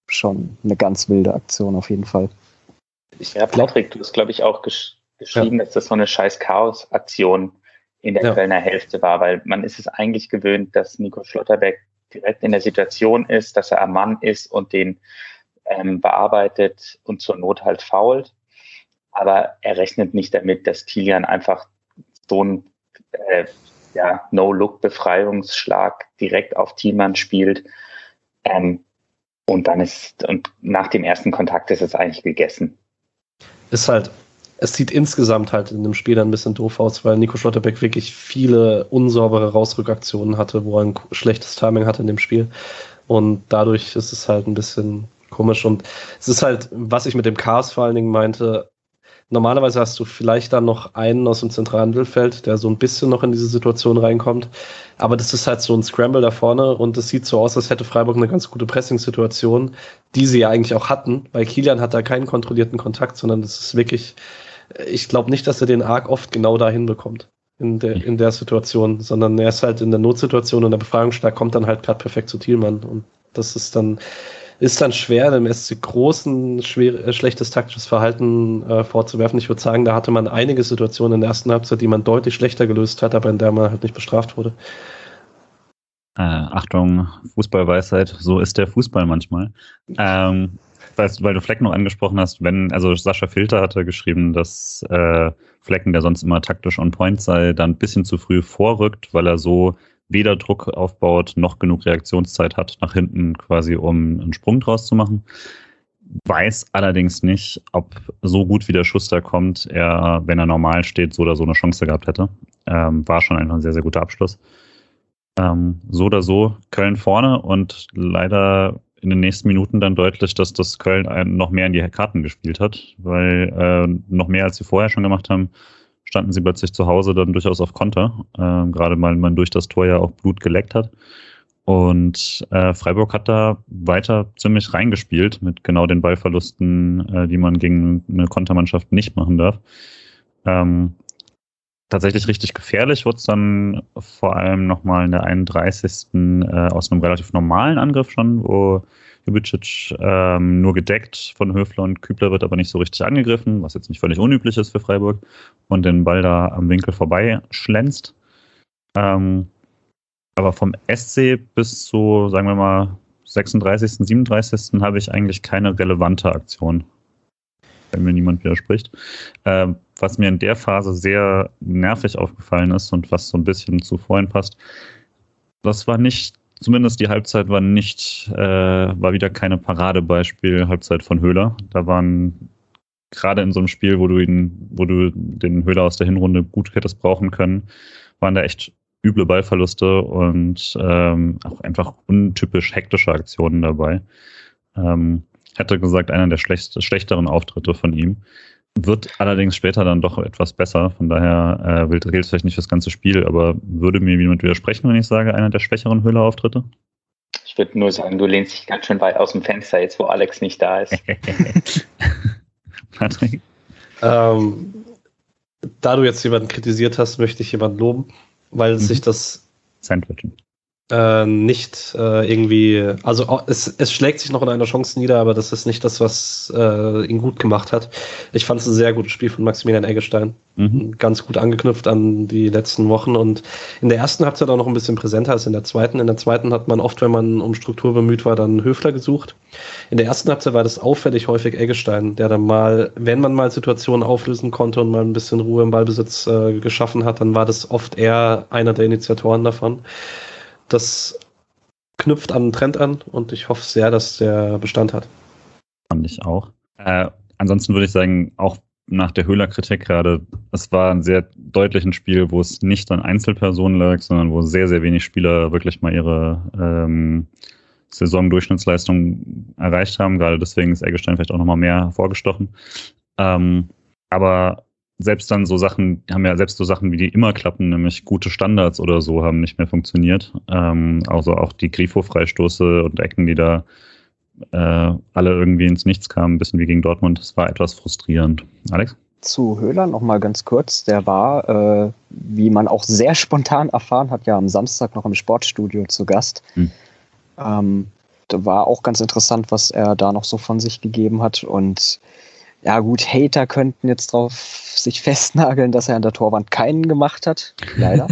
schon eine ganz wilde Aktion auf jeden Fall. Ich ja, Patrick, du hast, glaube ich, auch gesch geschrieben, ja. dass das so eine scheiß Chaos-Aktion in der ja. Kölner Hälfte war, weil man ist es eigentlich gewöhnt, dass Nico Schlotterbeck direkt in der Situation ist, dass er am Mann ist und den ähm, bearbeitet und zur Not halt fault. Aber er rechnet nicht damit, dass Kilian einfach so ein äh, ja, No-Look-Befreiungsschlag direkt auf Thielmann spielt. Ähm, und dann ist, und nach dem ersten Kontakt ist es eigentlich gegessen. Ist halt es sieht insgesamt halt in dem Spiel dann ein bisschen doof aus, weil Nico Schlotterbeck wirklich viele unsaubere Rausrückaktionen hatte, wo er ein schlechtes Timing hatte in dem Spiel. Und dadurch ist es halt ein bisschen komisch. Und es ist halt, was ich mit dem Chaos vor allen Dingen meinte, normalerweise hast du vielleicht dann noch einen aus dem zentralen Mittelfeld, der so ein bisschen noch in diese Situation reinkommt. Aber das ist halt so ein Scramble da vorne und es sieht so aus, als hätte Freiburg eine ganz gute Pressing-Situation, die sie ja eigentlich auch hatten, weil Kilian hat da keinen kontrollierten Kontakt, sondern das ist wirklich ich glaube nicht, dass er den Arc oft genau dahin bekommt in der, in der Situation, sondern er ist halt in der Notsituation und der Befragungsschlag kommt dann halt gerade perfekt zu Thielmann und das ist dann ist dann schwer, dem SC großen, schwer, äh, schlechtes taktisches Verhalten äh, vorzuwerfen. Ich würde sagen, da hatte man einige Situationen in der ersten Halbzeit, die man deutlich schlechter gelöst hat, aber in der man halt nicht bestraft wurde. Äh, Achtung, Fußballweisheit, so ist der Fußball manchmal. Ähm, weil, weil du Flecken noch angesprochen hast, wenn, also Sascha Filter hatte geschrieben, dass äh, Flecken, der sonst immer taktisch on point sei, dann ein bisschen zu früh vorrückt, weil er so weder Druck aufbaut, noch genug Reaktionszeit hat nach hinten quasi, um einen Sprung draus zu machen. Weiß allerdings nicht, ob so gut wie der Schuster kommt, er, wenn er normal steht, so oder so eine Chance gehabt hätte. Ähm, war schon einfach ein sehr, sehr guter Abschluss. Ähm, so oder so, Köln vorne und leider in den nächsten Minuten dann deutlich, dass das Köln einen noch mehr in die Karten gespielt hat, weil äh, noch mehr als sie vorher schon gemacht haben, standen sie plötzlich zu Hause dann durchaus auf Konter, äh, gerade weil man durch das Tor ja auch Blut geleckt hat. Und äh, Freiburg hat da weiter ziemlich reingespielt mit genau den Ballverlusten, äh, die man gegen eine Kontermannschaft nicht machen darf. Ähm, tatsächlich richtig gefährlich wurde es dann vor allem nochmal in der 31. Äh, aus einem relativ normalen Angriff schon, wo Jubicic ähm, nur gedeckt von Höfler und Kübler wird aber nicht so richtig angegriffen, was jetzt nicht völlig unüblich ist für Freiburg und den Ball da am Winkel vorbei schlänzt. Ähm, aber vom SC bis zu, sagen wir mal, 36., 37. habe ich eigentlich keine relevante Aktion wenn mir niemand widerspricht. Ähm, was mir in der Phase sehr nervig aufgefallen ist und was so ein bisschen zu vorhin passt, das war nicht, zumindest die Halbzeit war nicht, äh, war wieder keine Paradebeispiel Halbzeit von Höhler. Da waren gerade in so einem Spiel, wo du ihn, wo du den Höhler aus der Hinrunde gut hättest brauchen können, waren da echt üble Ballverluste und ähm, auch einfach untypisch hektische Aktionen dabei. Ähm, hätte gesagt, einer der schlecht, schlechteren Auftritte von ihm. Wird allerdings später dann doch etwas besser. Von daher äh, gilt es vielleicht nicht fürs ganze Spiel, aber würde mir jemand widersprechen, wenn ich sage, einer der schwächeren Höhler-Auftritte? Ich würde nur sagen, du lehnst dich ganz schön weit aus dem Fenster, jetzt wo Alex nicht da ist. <laughs> Patrick? Ähm, da du jetzt jemanden kritisiert hast, möchte ich jemanden loben, weil mhm. sich das Sandwichen. Äh, nicht äh, irgendwie, also es, es schlägt sich noch in einer Chance nieder, aber das ist nicht das, was äh, ihn gut gemacht hat. Ich fand es ein sehr gutes Spiel von Maximilian Eggestein. Mhm. Ganz gut angeknüpft an die letzten Wochen und in der ersten Halbzeit auch noch ein bisschen präsenter als in der zweiten. In der zweiten hat man oft, wenn man um Struktur bemüht war, dann Höfler gesucht. In der ersten Halbzeit war das auffällig häufig Eggestein, der dann mal, wenn man mal Situationen auflösen konnte und mal ein bisschen Ruhe im Ballbesitz äh, geschaffen hat, dann war das oft eher einer der Initiatoren davon das knüpft an einen Trend an und ich hoffe sehr, dass der Bestand hat. Fand ich auch. Äh, ansonsten würde ich sagen, auch nach der Höhler-Kritik gerade, es war ein sehr deutliches Spiel, wo es nicht an Einzelpersonen lag, sondern wo sehr, sehr wenig Spieler wirklich mal ihre ähm, Saisondurchschnittsleistung erreicht haben. Gerade deswegen ist Eggestein vielleicht auch nochmal mehr hervorgestochen. Ähm, aber selbst dann so Sachen, haben ja selbst so Sachen wie die immer klappen, nämlich gute Standards oder so, haben nicht mehr funktioniert. Ähm, also auch die Grifo-Freistoße und Ecken, die da äh, alle irgendwie ins Nichts kamen, ein bisschen wie gegen Dortmund, das war etwas frustrierend. Alex? Zu Höhler noch mal ganz kurz. Der war, äh, wie man auch sehr spontan erfahren hat, ja am Samstag noch im Sportstudio zu Gast. Hm. Ähm, da war auch ganz interessant, was er da noch so von sich gegeben hat und ja gut, Hater könnten jetzt drauf sich festnageln, dass er an der Torwand keinen gemacht hat. Leider.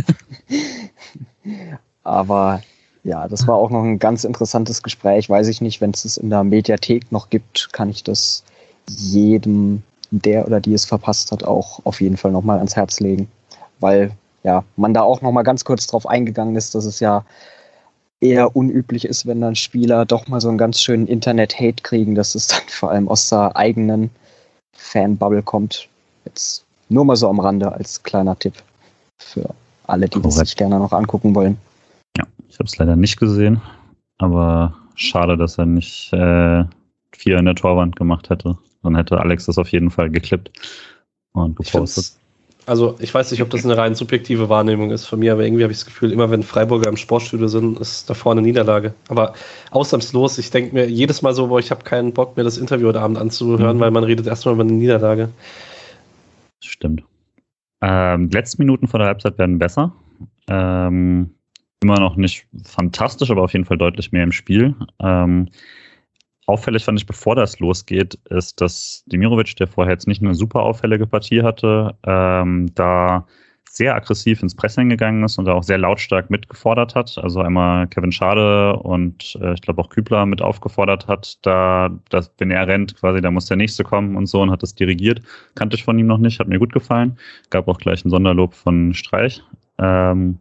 <laughs> Aber ja, das war auch noch ein ganz interessantes Gespräch. Weiß ich nicht, wenn es es in der Mediathek noch gibt, kann ich das jedem, der oder die es verpasst hat, auch auf jeden Fall nochmal ans Herz legen. Weil ja, man da auch nochmal ganz kurz drauf eingegangen ist, dass es ja eher unüblich ist, wenn dann Spieler doch mal so einen ganz schönen Internet-Hate kriegen, dass es dann vor allem aus der eigenen Fanbubble kommt. Jetzt nur mal so am Rande als kleiner Tipp für alle, die das sich gerne noch angucken wollen. Ja, ich habe es leider nicht gesehen, aber schade, dass er nicht äh, vier in der Torwand gemacht hätte. Dann hätte Alex das auf jeden Fall geklippt und gepostet. Also ich weiß nicht, ob das eine rein subjektive Wahrnehmung ist von mir, aber irgendwie habe ich das Gefühl, immer wenn Freiburger im Sportstudio sind, ist da vorne Niederlage. Aber ausnahmslos, ich denke mir jedes Mal so, wo ich habe keinen Bock, mir das Interview heute Abend anzuhören, mhm. weil man redet erstmal über eine Niederlage. Stimmt. Ähm, letzten Minuten vor der Halbzeit werden besser. Ähm, immer noch nicht fantastisch, aber auf jeden Fall deutlich mehr im Spiel. Ähm, auffällig fand ich, bevor das losgeht, ist, dass Demirovic, der vorher jetzt nicht eine super auffällige Partie hatte, ähm, da sehr aggressiv ins Pressing gegangen ist und auch sehr lautstark mitgefordert hat. Also einmal Kevin Schade und äh, ich glaube auch Kübler mit aufgefordert hat, da, dass, wenn er rennt, quasi, da muss der nächste kommen und so und hat das dirigiert. Kannte ich von ihm noch nicht, hat mir gut gefallen. Gab auch gleich ein Sonderlob von Streich. Ähm,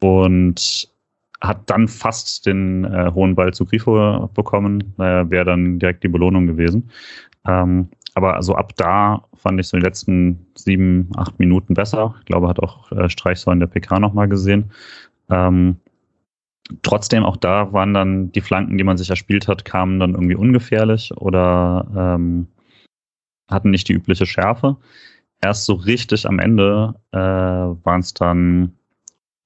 und hat dann fast den äh, hohen Ball zu Grifo bekommen. Naja, wäre dann direkt die Belohnung gewesen. Ähm, aber also ab da fand ich so die letzten sieben, acht Minuten besser. Ich glaube, hat auch äh, Streich in der PK nochmal gesehen. Ähm, trotzdem, auch da waren dann die Flanken, die man sich erspielt hat, kamen dann irgendwie ungefährlich oder ähm, hatten nicht die übliche Schärfe. Erst so richtig am Ende äh, waren es dann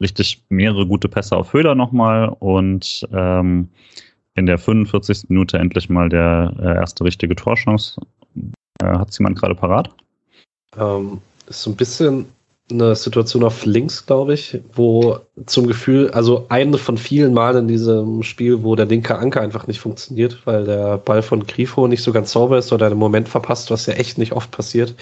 richtig mehrere gute Pässe auf Höhler nochmal und ähm, in der 45. Minute endlich mal der äh, erste richtige Torchance. Äh, hat jemand gerade parat? Ähm, ist so ein bisschen eine Situation auf links, glaube ich, wo zum Gefühl, also eine von vielen Malen in diesem Spiel, wo der linke Anker einfach nicht funktioniert, weil der Ball von Grifo nicht so ganz sauber ist oder einen Moment verpasst, was ja echt nicht oft passiert.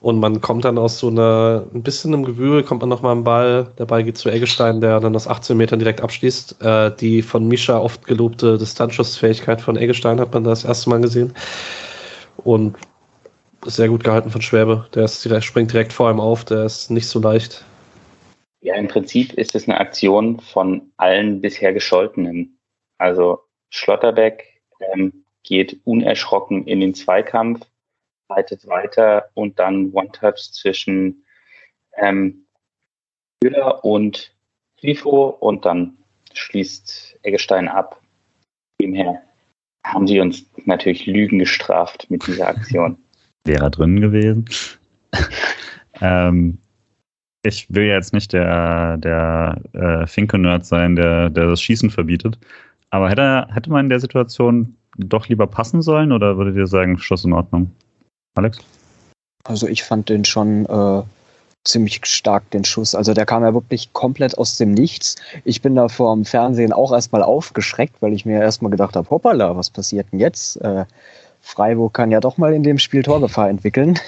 Und man kommt dann aus so einer, ein bisschen im Gewühl, kommt man nochmal am Ball. Der Ball geht zu Eggestein, der dann aus 18 Metern direkt abschließt. Äh, die von Mischa oft gelobte Distanzschussfähigkeit von Eggestein hat man das erste Mal gesehen. Und sehr gut gehalten von Schwäbe. Der ist direkt, springt direkt vor ihm auf, der ist nicht so leicht. Ja, im Prinzip ist es eine Aktion von allen bisher Gescholtenen. Also Schlotterbeck ähm, geht unerschrocken in den Zweikampf, leitet weiter und dann One-Touch zwischen ähm, Müller und Grifo und dann schließt Eggestein ab. Demher haben sie uns natürlich Lügen gestraft mit dieser Aktion. Wäre drin gewesen. <laughs> ähm, ich will jetzt nicht der, der äh, Finke-Nerd sein, der, der das Schießen verbietet. Aber hätte, hätte man in der Situation doch lieber passen sollen oder würdet ihr sagen, Schuss in Ordnung? Alex? Also ich fand den schon äh, ziemlich stark den Schuss. Also der kam ja wirklich komplett aus dem Nichts. Ich bin da vor dem Fernsehen auch erstmal aufgeschreckt, weil ich mir erstmal gedacht habe, hoppala, was passiert denn jetzt? Äh, Freiburg kann ja doch mal in dem Spiel Torgefahr entwickeln.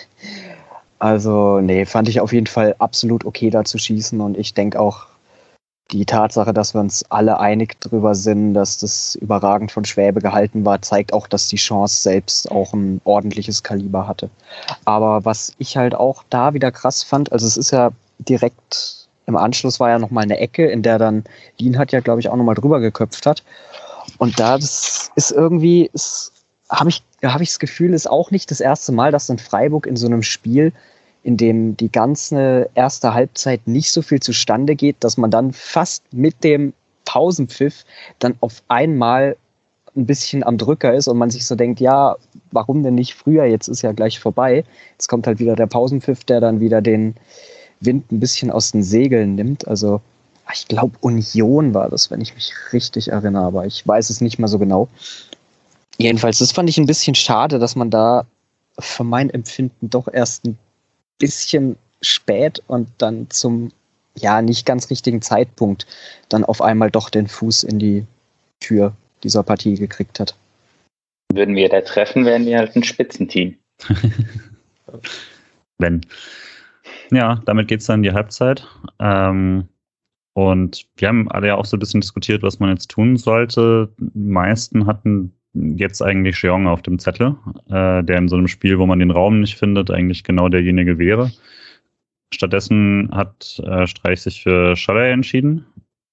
Also, nee, fand ich auf jeden Fall absolut okay da zu schießen und ich denke auch, die Tatsache, dass wir uns alle einig darüber sind, dass das überragend von Schwäbe gehalten war, zeigt auch, dass die Chance selbst auch ein ordentliches Kaliber hatte. Aber was ich halt auch da wieder krass fand, also es ist ja direkt im Anschluss war ja nochmal eine Ecke, in der dann Lien hat ja, glaube ich, auch nochmal drüber geköpft hat. Und da das ist irgendwie, habe ich, hab ich das Gefühl, ist auch nicht das erste Mal, dass in Freiburg in so einem Spiel in dem die ganze erste Halbzeit nicht so viel zustande geht, dass man dann fast mit dem Pausenpfiff dann auf einmal ein bisschen am Drücker ist und man sich so denkt, ja, warum denn nicht früher? Jetzt ist ja gleich vorbei. Jetzt kommt halt wieder der Pausenpfiff, der dann wieder den Wind ein bisschen aus den Segeln nimmt. Also ich glaube, Union war das, wenn ich mich richtig erinnere, aber ich weiß es nicht mehr so genau. Jedenfalls, das fand ich ein bisschen schade, dass man da für mein Empfinden doch erst ein bisschen spät und dann zum ja nicht ganz richtigen Zeitpunkt dann auf einmal doch den Fuß in die Tür dieser Partie gekriegt hat. Würden wir da treffen, wären wir halt ein Spitzenteam. <laughs> Wenn. Ja, damit geht es dann in die Halbzeit. Ähm, und wir haben alle ja auch so ein bisschen diskutiert, was man jetzt tun sollte. Die meisten hatten jetzt eigentlich Jeong auf dem Zettel, äh, der in so einem Spiel, wo man den Raum nicht findet, eigentlich genau derjenige wäre. Stattdessen hat äh, Streich sich für Schaller entschieden,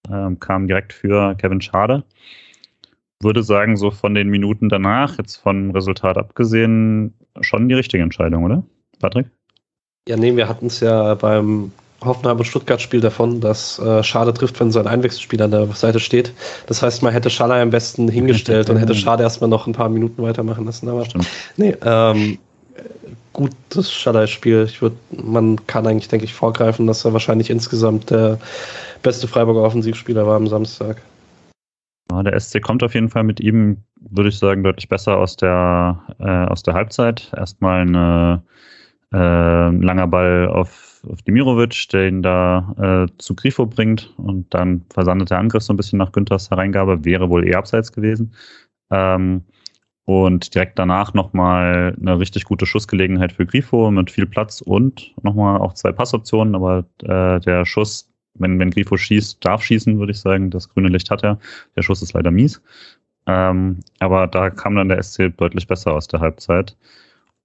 ähm, kam direkt für Kevin Schade. Würde sagen, so von den Minuten danach, jetzt vom Resultat abgesehen, schon die richtige Entscheidung, oder? Patrick? Ja, nee, wir hatten es ja beim Hoffenheim und Stuttgart Spiel davon, dass äh, Schade trifft, wenn so ein Einwechselspieler an der Seite steht. Das heißt, man hätte Schade am besten hingestellt und hätte Schade erstmal noch ein paar Minuten weitermachen lassen. Aber Stimmt. nee, ähm, gutes Schade-Spiel. Ich würde, man kann eigentlich, denke ich, vorgreifen, dass er wahrscheinlich insgesamt der beste Freiburger Offensivspieler war am Samstag. Ja, der SC kommt auf jeden Fall mit ihm, würde ich sagen, deutlich besser aus der, äh, aus der Halbzeit. Erstmal ein äh, langer Ball auf auf Dimirovic, der ihn da äh, zu Grifo bringt und dann versandet der Angriff so ein bisschen nach Günthers Hereingabe, wäre wohl eher abseits gewesen. Ähm, und direkt danach nochmal eine richtig gute Schussgelegenheit für Grifo mit viel Platz und nochmal auch zwei Passoptionen, aber äh, der Schuss, wenn, wenn Grifo schießt, darf schießen, würde ich sagen. Das grüne Licht hat er. Der Schuss ist leider mies. Ähm, aber da kam dann der SC deutlich besser aus der Halbzeit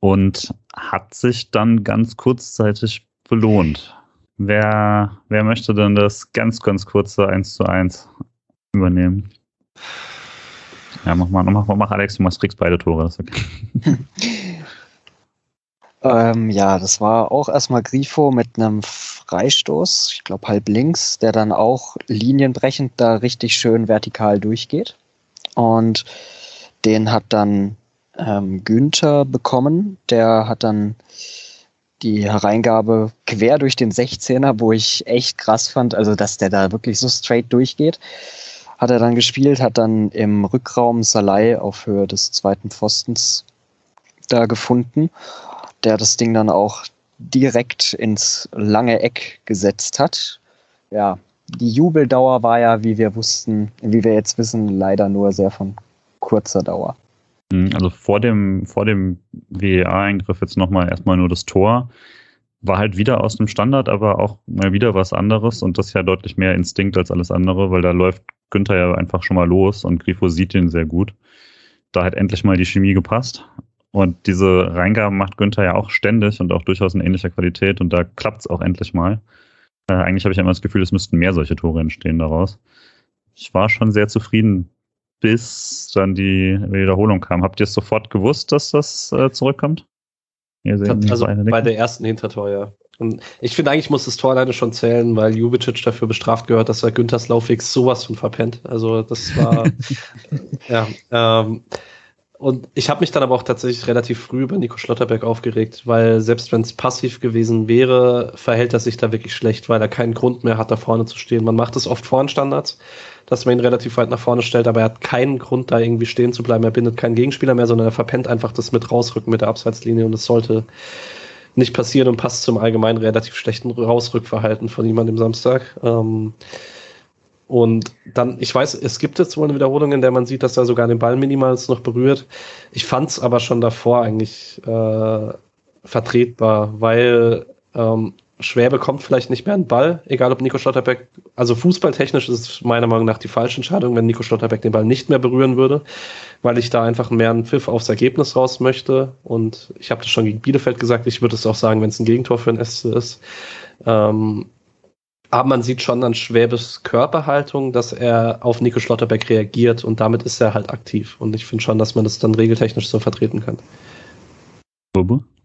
und hat sich dann ganz kurzzeitig belohnt. Wer, wer möchte denn das ganz, ganz kurze 1 zu 1 übernehmen? Ja, mach mal, mach, mach Alex, du machst, kriegst beide Tore. Das okay. <laughs> ähm, ja, das war auch erstmal Grifo mit einem Freistoß, ich glaube halb links, der dann auch linienbrechend da richtig schön vertikal durchgeht. Und den hat dann ähm, Günther bekommen. Der hat dann die Hereingabe quer durch den 16er, wo ich echt krass fand, also dass der da wirklich so straight durchgeht. Hat er dann gespielt, hat dann im Rückraum Salai auf Höhe des zweiten Pfostens da gefunden, der das Ding dann auch direkt ins lange Eck gesetzt hat. Ja, die Jubeldauer war ja, wie wir wussten, wie wir jetzt wissen, leider nur sehr von kurzer Dauer. Mhm, also vor dem, vor dem WEA-Eingriff jetzt nochmal erstmal nur das Tor. War halt wieder aus dem Standard, aber auch mal wieder was anderes und das ja deutlich mehr Instinkt als alles andere, weil da läuft Günther ja einfach schon mal los und Grifo sieht ihn sehr gut. Da hat endlich mal die Chemie gepasst. Und diese Reingaben macht Günther ja auch ständig und auch durchaus in ähnlicher Qualität und da klappt es auch endlich mal. Äh, eigentlich habe ich immer das Gefühl, es müssten mehr solche Tore entstehen daraus. Ich war schon sehr zufrieden bis dann die Wiederholung kam. Habt ihr es sofort gewusst, dass das äh, zurückkommt? also bei der ersten Hintertor, ja. Und ich finde, eigentlich muss das Tor alleine schon zählen, weil Jubicic dafür bestraft gehört, dass er Günthers Laufweg sowas von verpennt. Also das war, <laughs> ja. Ähm, und ich habe mich dann aber auch tatsächlich relativ früh über Nico Schlotterberg aufgeregt, weil selbst wenn es passiv gewesen wäre, verhält er sich da wirklich schlecht, weil er keinen Grund mehr hat, da vorne zu stehen. Man macht es oft vor Standards, dass man ihn relativ weit nach vorne stellt, aber er hat keinen Grund, da irgendwie stehen zu bleiben. Er bindet keinen Gegenspieler mehr, sondern er verpennt einfach das mit rausrücken mit der Abseitslinie und es sollte nicht passieren und passt zum allgemein relativ schlechten Rausrückverhalten von jemandem Samstag. Ähm, und dann, ich weiß, es gibt jetzt wohl eine Wiederholung, in der man sieht, dass er sogar den Ball minimals noch berührt. Ich fand es aber schon davor eigentlich äh, vertretbar, weil ähm, Schwäbe kommt vielleicht nicht mehr den Ball, egal ob Nico Schlotterbeck, also fußballtechnisch ist es meiner Meinung nach die falsche Entscheidung, wenn Nico Schlotterbeck den Ball nicht mehr berühren würde, weil ich da einfach mehr einen Pfiff aufs Ergebnis raus möchte. Und ich habe das schon gegen Bielefeld gesagt, ich würde es auch sagen, wenn es ein Gegentor für ein SC ist. Ähm, aber man sieht schon an Schwäbes Körperhaltung, dass er auf Nico Schlotterbeck reagiert und damit ist er halt aktiv. Und ich finde schon, dass man das dann regeltechnisch so vertreten kann.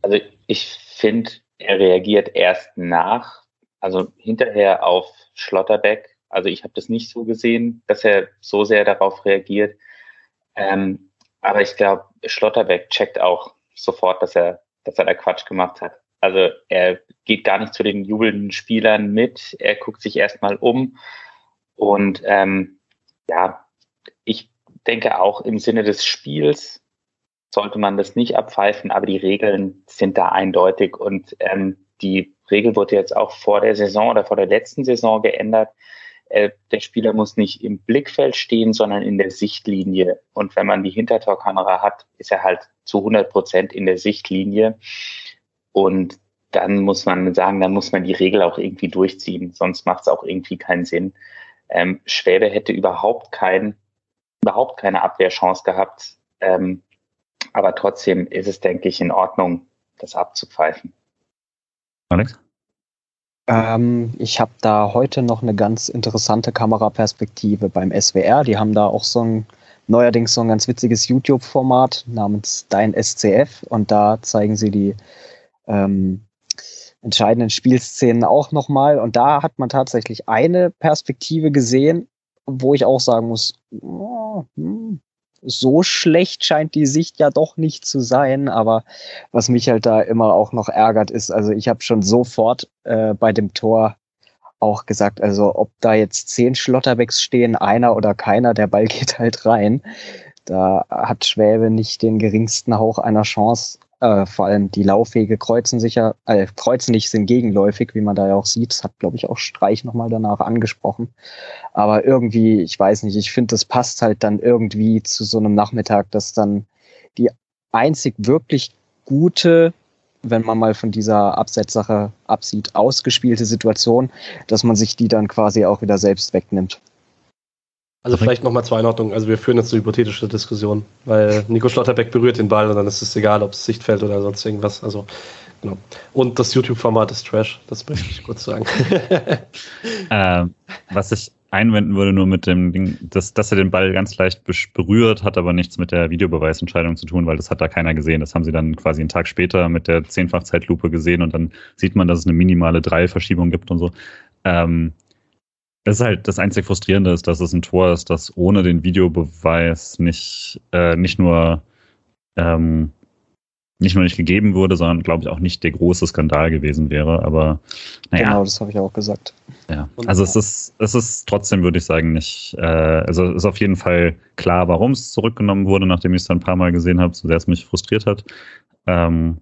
Also ich finde, er reagiert erst nach, also hinterher auf Schlotterbeck. Also ich habe das nicht so gesehen, dass er so sehr darauf reagiert. Ähm, aber ich glaube, Schlotterbeck checkt auch sofort, dass er, dass er da Quatsch gemacht hat. Also er geht gar nicht zu den jubelnden Spielern mit. Er guckt sich erstmal um. Und ähm, ja, ich denke auch im Sinne des Spiels sollte man das nicht abpfeifen, aber die Regeln sind da eindeutig und ähm, die Regel wurde jetzt auch vor der Saison oder vor der letzten Saison geändert. Äh, der Spieler muss nicht im Blickfeld stehen, sondern in der Sichtlinie. Und wenn man die Hintertorkamera hat, ist er halt zu 100 Prozent in der Sichtlinie. Und dann muss man sagen, dann muss man die Regel auch irgendwie durchziehen, sonst macht es auch irgendwie keinen Sinn. Ähm, Schwäbe hätte überhaupt kein, überhaupt keine Abwehrchance gehabt. Ähm, aber trotzdem ist es, denke ich, in Ordnung, das abzupfeifen. Alex? Ähm, ich habe da heute noch eine ganz interessante Kameraperspektive beim SWR. Die haben da auch so ein neuerdings so ein ganz witziges YouTube-Format namens Dein SCF und da zeigen sie die ähm, entscheidenden Spielszenen auch nochmal. Und da hat man tatsächlich eine Perspektive gesehen, wo ich auch sagen muss, oh, hm, so schlecht scheint die Sicht ja doch nicht zu sein. Aber was mich halt da immer auch noch ärgert, ist, also ich habe schon sofort äh, bei dem Tor auch gesagt, also ob da jetzt zehn Schlotterbecks stehen, einer oder keiner, der Ball geht halt rein. Da hat Schwäbe nicht den geringsten Hauch einer Chance. Äh, vor allem die Laufwege kreuzen sich ja, äh, kreuzen nicht, sind gegenläufig, wie man da ja auch sieht. Das hat, glaube ich, auch Streich nochmal danach angesprochen. Aber irgendwie, ich weiß nicht, ich finde, das passt halt dann irgendwie zu so einem Nachmittag, dass dann die einzig wirklich gute, wenn man mal von dieser Absetzsache absieht, ausgespielte Situation, dass man sich die dann quasi auch wieder selbst wegnimmt. Also vielleicht nochmal zur Einordnung. Also wir führen jetzt eine hypothetische Diskussion, weil Nico Schlotterbeck berührt den Ball und dann ist es egal, ob es Sichtfeld oder sonst irgendwas. Also genau. Und das YouTube-Format ist Trash, das möchte ich kurz sagen. <laughs> ähm, was ich einwenden würde, nur mit dem Ding, dass, dass er den Ball ganz leicht berührt, hat aber nichts mit der Videobeweisentscheidung zu tun, weil das hat da keiner gesehen. Das haben sie dann quasi einen Tag später mit der Zehnfach-Zeitlupe gesehen und dann sieht man, dass es eine minimale Dreiverschiebung gibt und so. Ähm, es ist halt das einzig Frustrierende ist, dass es ein Tor ist, das ohne den Videobeweis nicht, äh, nicht nur ähm, nicht nur nicht gegeben wurde, sondern glaube ich auch nicht der große Skandal gewesen wäre. Aber naja. Genau, das habe ich auch gesagt. Ja, also es ist, es ist trotzdem, würde ich sagen, nicht, äh, also es ist auf jeden Fall klar, warum es zurückgenommen wurde, nachdem ich es dann ein paar Mal gesehen habe, so sehr es mich frustriert hat. Ähm,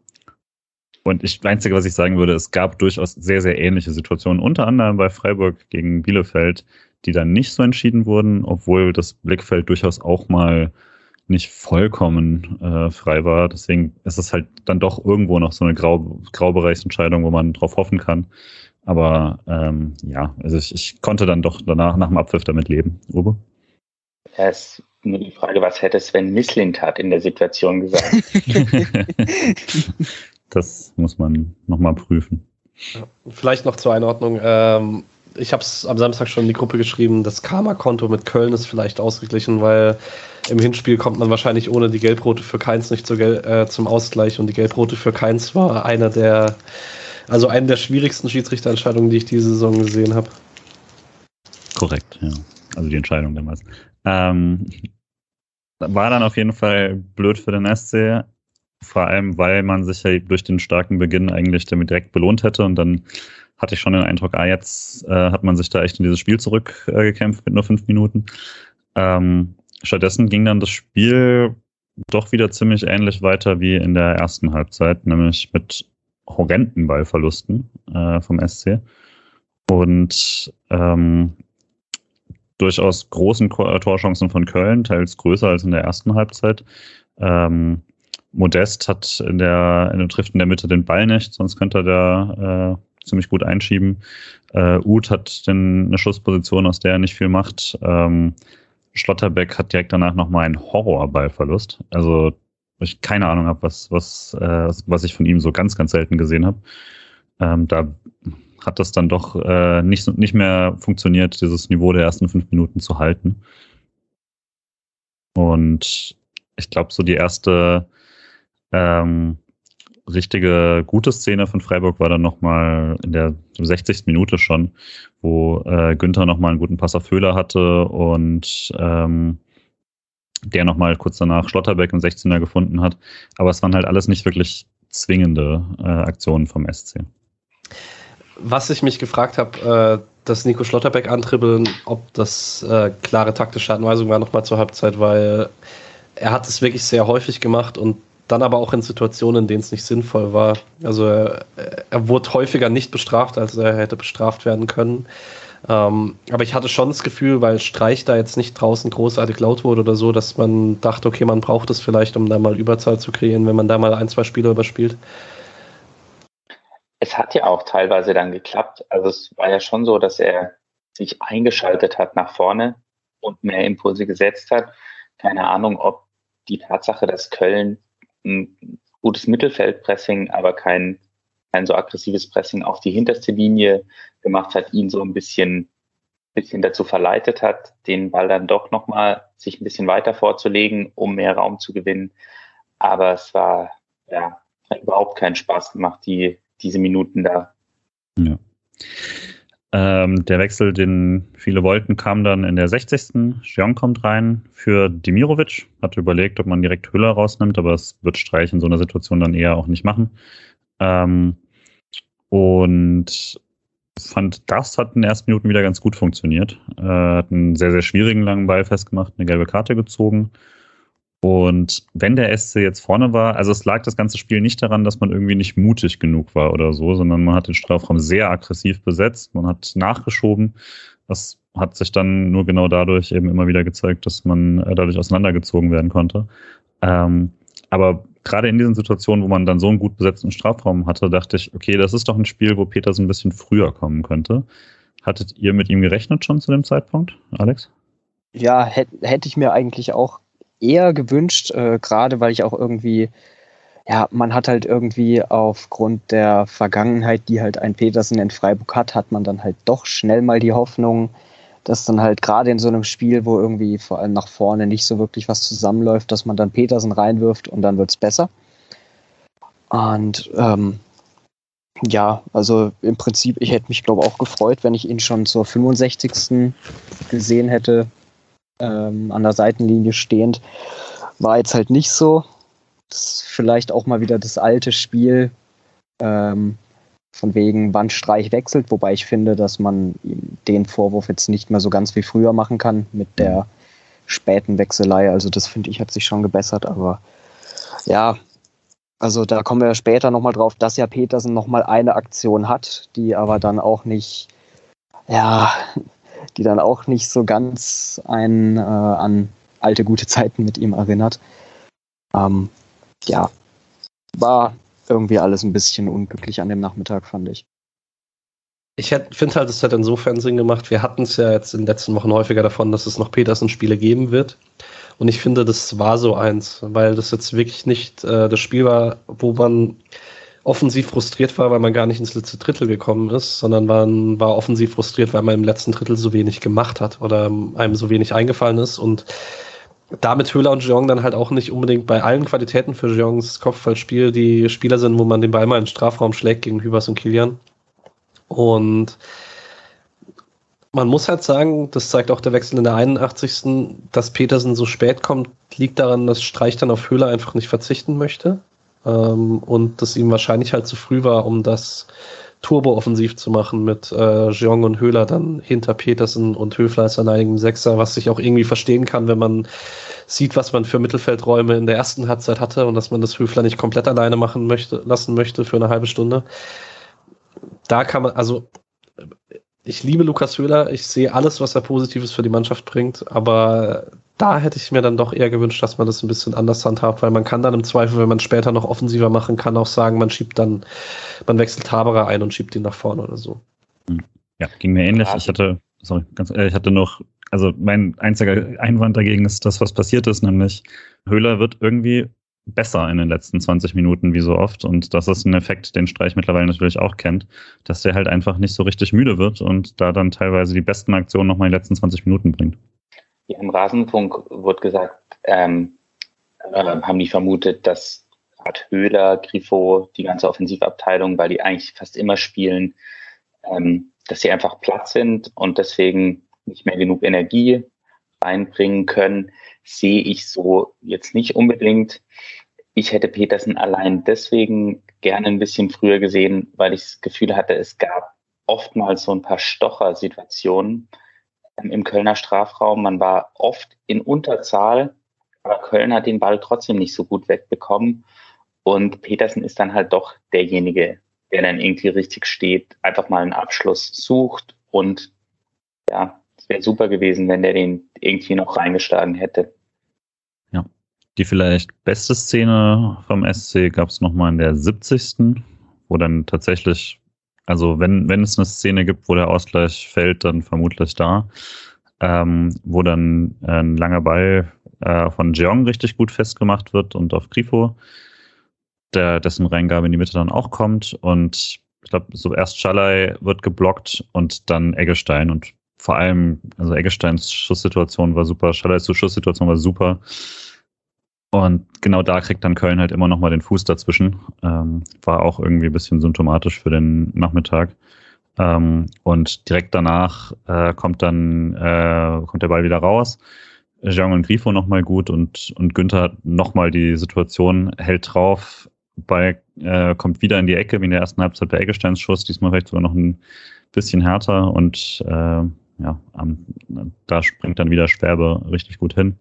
und ich, das Einzige, was ich sagen würde, es gab durchaus sehr, sehr ähnliche Situationen, unter anderem bei Freiburg gegen Bielefeld, die dann nicht so entschieden wurden, obwohl das Blickfeld durchaus auch mal nicht vollkommen äh, frei war. Deswegen ist es halt dann doch irgendwo noch so eine Grau Graubereichsentscheidung, wo man drauf hoffen kann. Aber ähm, ja, also ich, ich konnte dann doch danach nach dem Abpfiff damit leben. Uwe? Ja, ist nur die Frage, was hätte Sven Mislintat in der Situation gesagt? <laughs> <laughs> Das muss man nochmal prüfen. Ja, vielleicht noch zur Einordnung. Ähm, ich habe es am Samstag schon in die Gruppe geschrieben, das Karma-Konto mit Köln ist vielleicht ausgeglichen, weil im Hinspiel kommt man wahrscheinlich ohne die Gelbrote für Keins nicht zu äh, zum Ausgleich und die Gelbrote für Keins war einer der, also eine der schwierigsten Schiedsrichterentscheidungen, die ich diese Saison gesehen habe. Korrekt, ja. Also die Entscheidung damals. Ähm, war dann auf jeden Fall blöd für den SC. Vor allem, weil man sich ja durch den starken Beginn eigentlich damit direkt belohnt hätte und dann hatte ich schon den Eindruck, ah, jetzt äh, hat man sich da echt in dieses Spiel zurückgekämpft äh, mit nur fünf Minuten. Ähm, stattdessen ging dann das Spiel doch wieder ziemlich ähnlich weiter wie in der ersten Halbzeit, nämlich mit horrenden Ballverlusten äh, vom SC und ähm, durchaus großen Torchancen von Köln, teils größer als in der ersten Halbzeit. Ähm, Modest hat in der, in, trifft in der Mitte den Ball nicht, sonst könnte er da äh, ziemlich gut einschieben. Äh, Uth hat den, eine Schussposition, aus der er nicht viel macht. Ähm, Schlotterbeck hat direkt danach nochmal einen Horrorballverlust. Also ich keine Ahnung habe, was, was, äh, was ich von ihm so ganz, ganz selten gesehen habe. Ähm, da hat das dann doch äh, nicht, nicht mehr funktioniert, dieses Niveau der ersten fünf Minuten zu halten. Und ich glaube, so die erste ähm, richtige gute Szene von Freiburg war dann nochmal in der 60. Minute schon, wo äh, Günther nochmal einen guten Pass auf Höhler hatte und ähm, der nochmal kurz danach Schlotterbeck im 16er gefunden hat. Aber es waren halt alles nicht wirklich zwingende äh, Aktionen vom SC. Was ich mich gefragt habe, äh, dass Nico Schlotterbeck antribbeln, ob das äh, klare taktische Anweisung war nochmal zur Halbzeit, weil er hat es wirklich sehr häufig gemacht und dann aber auch in Situationen, in denen es nicht sinnvoll war. Also er, er wurde häufiger nicht bestraft, als er hätte bestraft werden können. Ähm, aber ich hatte schon das Gefühl, weil Streich da jetzt nicht draußen großartig laut wurde oder so, dass man dachte, okay, man braucht es vielleicht, um da mal Überzahl zu kreieren, wenn man da mal ein, zwei Spieler überspielt. Es hat ja auch teilweise dann geklappt. Also es war ja schon so, dass er sich eingeschaltet hat nach vorne und mehr Impulse gesetzt hat. Keine Ahnung, ob die Tatsache, dass Köln ein gutes Mittelfeldpressing, aber kein, kein so aggressives Pressing auf die hinterste Linie gemacht hat, ihn so ein bisschen, bisschen dazu verleitet hat, den Ball dann doch nochmal sich ein bisschen weiter vorzulegen, um mehr Raum zu gewinnen. Aber es war, ja, hat überhaupt keinen Spaß gemacht, die, diese Minuten da. Ja. Ähm, der Wechsel, den viele wollten, kam dann in der 60. Jean kommt rein für Dimirovic. Hatte überlegt, ob man direkt Hüller rausnimmt, aber es wird Streich in so einer Situation dann eher auch nicht machen. Ähm, und fand, das hat in den ersten Minuten wieder ganz gut funktioniert. Äh, hat einen sehr, sehr schwierigen langen Ball festgemacht, eine gelbe Karte gezogen und wenn der SC jetzt vorne war, also es lag das ganze Spiel nicht daran, dass man irgendwie nicht mutig genug war oder so, sondern man hat den Strafraum sehr aggressiv besetzt, man hat nachgeschoben. Das hat sich dann nur genau dadurch eben immer wieder gezeigt, dass man äh, dadurch auseinandergezogen werden konnte. Ähm, aber gerade in diesen Situationen, wo man dann so einen gut besetzten Strafraum hatte, dachte ich, okay, das ist doch ein Spiel, wo Peters ein bisschen früher kommen könnte. Hattet ihr mit ihm gerechnet schon zu dem Zeitpunkt, Alex? Ja, hätte hätt ich mir eigentlich auch eher gewünscht, äh, gerade weil ich auch irgendwie, ja, man hat halt irgendwie aufgrund der Vergangenheit, die halt ein Petersen in Freiburg hat, hat man dann halt doch schnell mal die Hoffnung, dass dann halt gerade in so einem Spiel, wo irgendwie vor allem nach vorne nicht so wirklich was zusammenläuft, dass man dann Petersen reinwirft und dann wird's besser. Und ähm, ja, also im Prinzip, ich hätte mich, glaube auch gefreut, wenn ich ihn schon zur 65. gesehen hätte ähm, an der Seitenlinie stehend. War jetzt halt nicht so. Das ist vielleicht auch mal wieder das alte Spiel, ähm, von wegen wann Streich wechselt, wobei ich finde, dass man den Vorwurf jetzt nicht mehr so ganz wie früher machen kann mit der späten Wechselei. Also das finde ich hat sich schon gebessert, aber ja, also da kommen wir ja später nochmal drauf, dass ja Petersen nochmal eine Aktion hat, die aber dann auch nicht, ja, die dann auch nicht so ganz einen äh, an alte gute Zeiten mit ihm erinnert. Ähm, ja, war irgendwie alles ein bisschen unglücklich an dem Nachmittag, fand ich. Ich finde halt, es hat insofern Sinn gemacht. Wir hatten es ja jetzt in den letzten Wochen häufiger davon, dass es noch Petersen-Spiele geben wird. Und ich finde, das war so eins, weil das jetzt wirklich nicht äh, das Spiel war, wo man offensiv frustriert war, weil man gar nicht ins letzte Drittel gekommen ist, sondern man war offensiv frustriert, weil man im letzten Drittel so wenig gemacht hat oder einem so wenig eingefallen ist und damit Höhler und Jeong dann halt auch nicht unbedingt bei allen Qualitäten für Jeongs Kopfballspiel die Spieler sind, wo man den Ball mal in den Strafraum schlägt gegen Hübers und Kilian. Und man muss halt sagen, das zeigt auch der Wechsel in der 81. Dass Petersen so spät kommt, liegt daran, dass Streich dann auf Höhler einfach nicht verzichten möchte. Ähm, und das ihm wahrscheinlich halt zu früh war, um das turbo-offensiv zu machen mit äh, Jeong und Höhler dann hinter Petersen und Höfler als alleinigen Sechser, was ich auch irgendwie verstehen kann, wenn man sieht, was man für Mittelfeldräume in der ersten Halbzeit hatte und dass man das Höfler nicht komplett alleine machen möchte, lassen möchte für eine halbe Stunde. Da kann man, also ich liebe Lukas Höhler, ich sehe alles, was er Positives für die Mannschaft bringt, aber da hätte ich mir dann doch eher gewünscht, dass man das ein bisschen anders handhabt, weil man kann dann im Zweifel, wenn man später noch offensiver machen kann, auch sagen, man schiebt dann, man wechselt Haberer ein und schiebt ihn nach vorne oder so. Ja, ging mir ähnlich. Ich hatte, sorry, ganz, äh, ich hatte noch, also mein einziger Einwand dagegen ist das, was passiert ist, nämlich Höhler wird irgendwie besser in den letzten 20 Minuten wie so oft. Und das ist ein Effekt, den Streich mittlerweile natürlich auch kennt, dass der halt einfach nicht so richtig müde wird und da dann teilweise die besten Aktionen nochmal in den letzten 20 Minuten bringt. Ja, Im Rasenfunk wurde gesagt, ähm, äh, haben die vermutet, dass Art Höhler, Grifo, die ganze Offensivabteilung, weil die eigentlich fast immer spielen, ähm, dass sie einfach platt sind und deswegen nicht mehr genug Energie reinbringen können, sehe ich so jetzt nicht unbedingt. Ich hätte Petersen allein deswegen gerne ein bisschen früher gesehen, weil ich das Gefühl hatte, es gab oftmals so ein paar Stocher-Situationen im Kölner Strafraum. Man war oft in Unterzahl, aber Köln hat den Ball trotzdem nicht so gut wegbekommen. Und Petersen ist dann halt doch derjenige, der dann irgendwie richtig steht, einfach mal einen Abschluss sucht und ja, es wäre super gewesen, wenn der den irgendwie noch reingeschlagen hätte. Ja. Die vielleicht beste Szene vom SC gab es nochmal in der 70. wo dann tatsächlich, also wenn, wenn es eine Szene gibt, wo der Ausgleich fällt, dann vermutlich da, ähm, wo dann ein langer Ball äh, von Jeong richtig gut festgemacht wird und auf Grifo, der, dessen Reingabe in die Mitte dann auch kommt. Und ich glaube, so erst Schalay wird geblockt und dann Eggestein. Und vor allem, also Eggesteins Schusssituation war super, Schallers Schusssituation war super. Und genau da kriegt dann Köln halt immer noch mal den Fuß dazwischen. Ähm, war auch irgendwie ein bisschen symptomatisch für den Nachmittag. Ähm, und direkt danach äh, kommt dann äh, kommt der Ball wieder raus. Jean und Grifo nochmal gut und, und Günther nochmal die Situation, hält drauf, Ball äh, kommt wieder in die Ecke, wie in der ersten Halbzeit bei Eggesteins Schuss, diesmal vielleicht sogar noch ein bisschen härter und äh, ja, ähm, da springt dann wieder Sperbe richtig gut hin.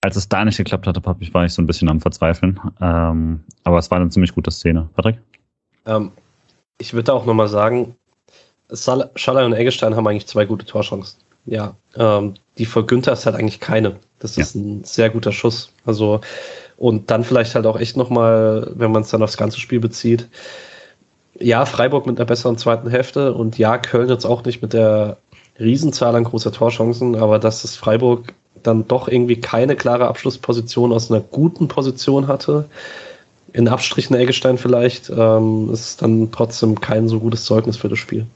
Als es da nicht geklappt hatte, war ich so ein bisschen am Verzweifeln. Ähm, aber es war eine ziemlich gute Szene. Patrick? Ähm, ich würde auch nochmal sagen, Schaller und Eggestein haben eigentlich zwei gute Torchancen. Ja, ähm, die vor Günther ist halt eigentlich keine. Das ist ja. ein sehr guter Schuss. Also, und dann vielleicht halt auch echt nochmal, wenn man es dann aufs ganze Spiel bezieht, ja, Freiburg mit einer besseren zweiten Hälfte und ja, Köln jetzt auch nicht mit der Riesenzahl an großer Torchancen, aber dass das Freiburg dann doch irgendwie keine klare Abschlussposition aus einer guten Position hatte, in Abstrichen Eggestein vielleicht, ähm, ist dann trotzdem kein so gutes Zeugnis für das Spiel.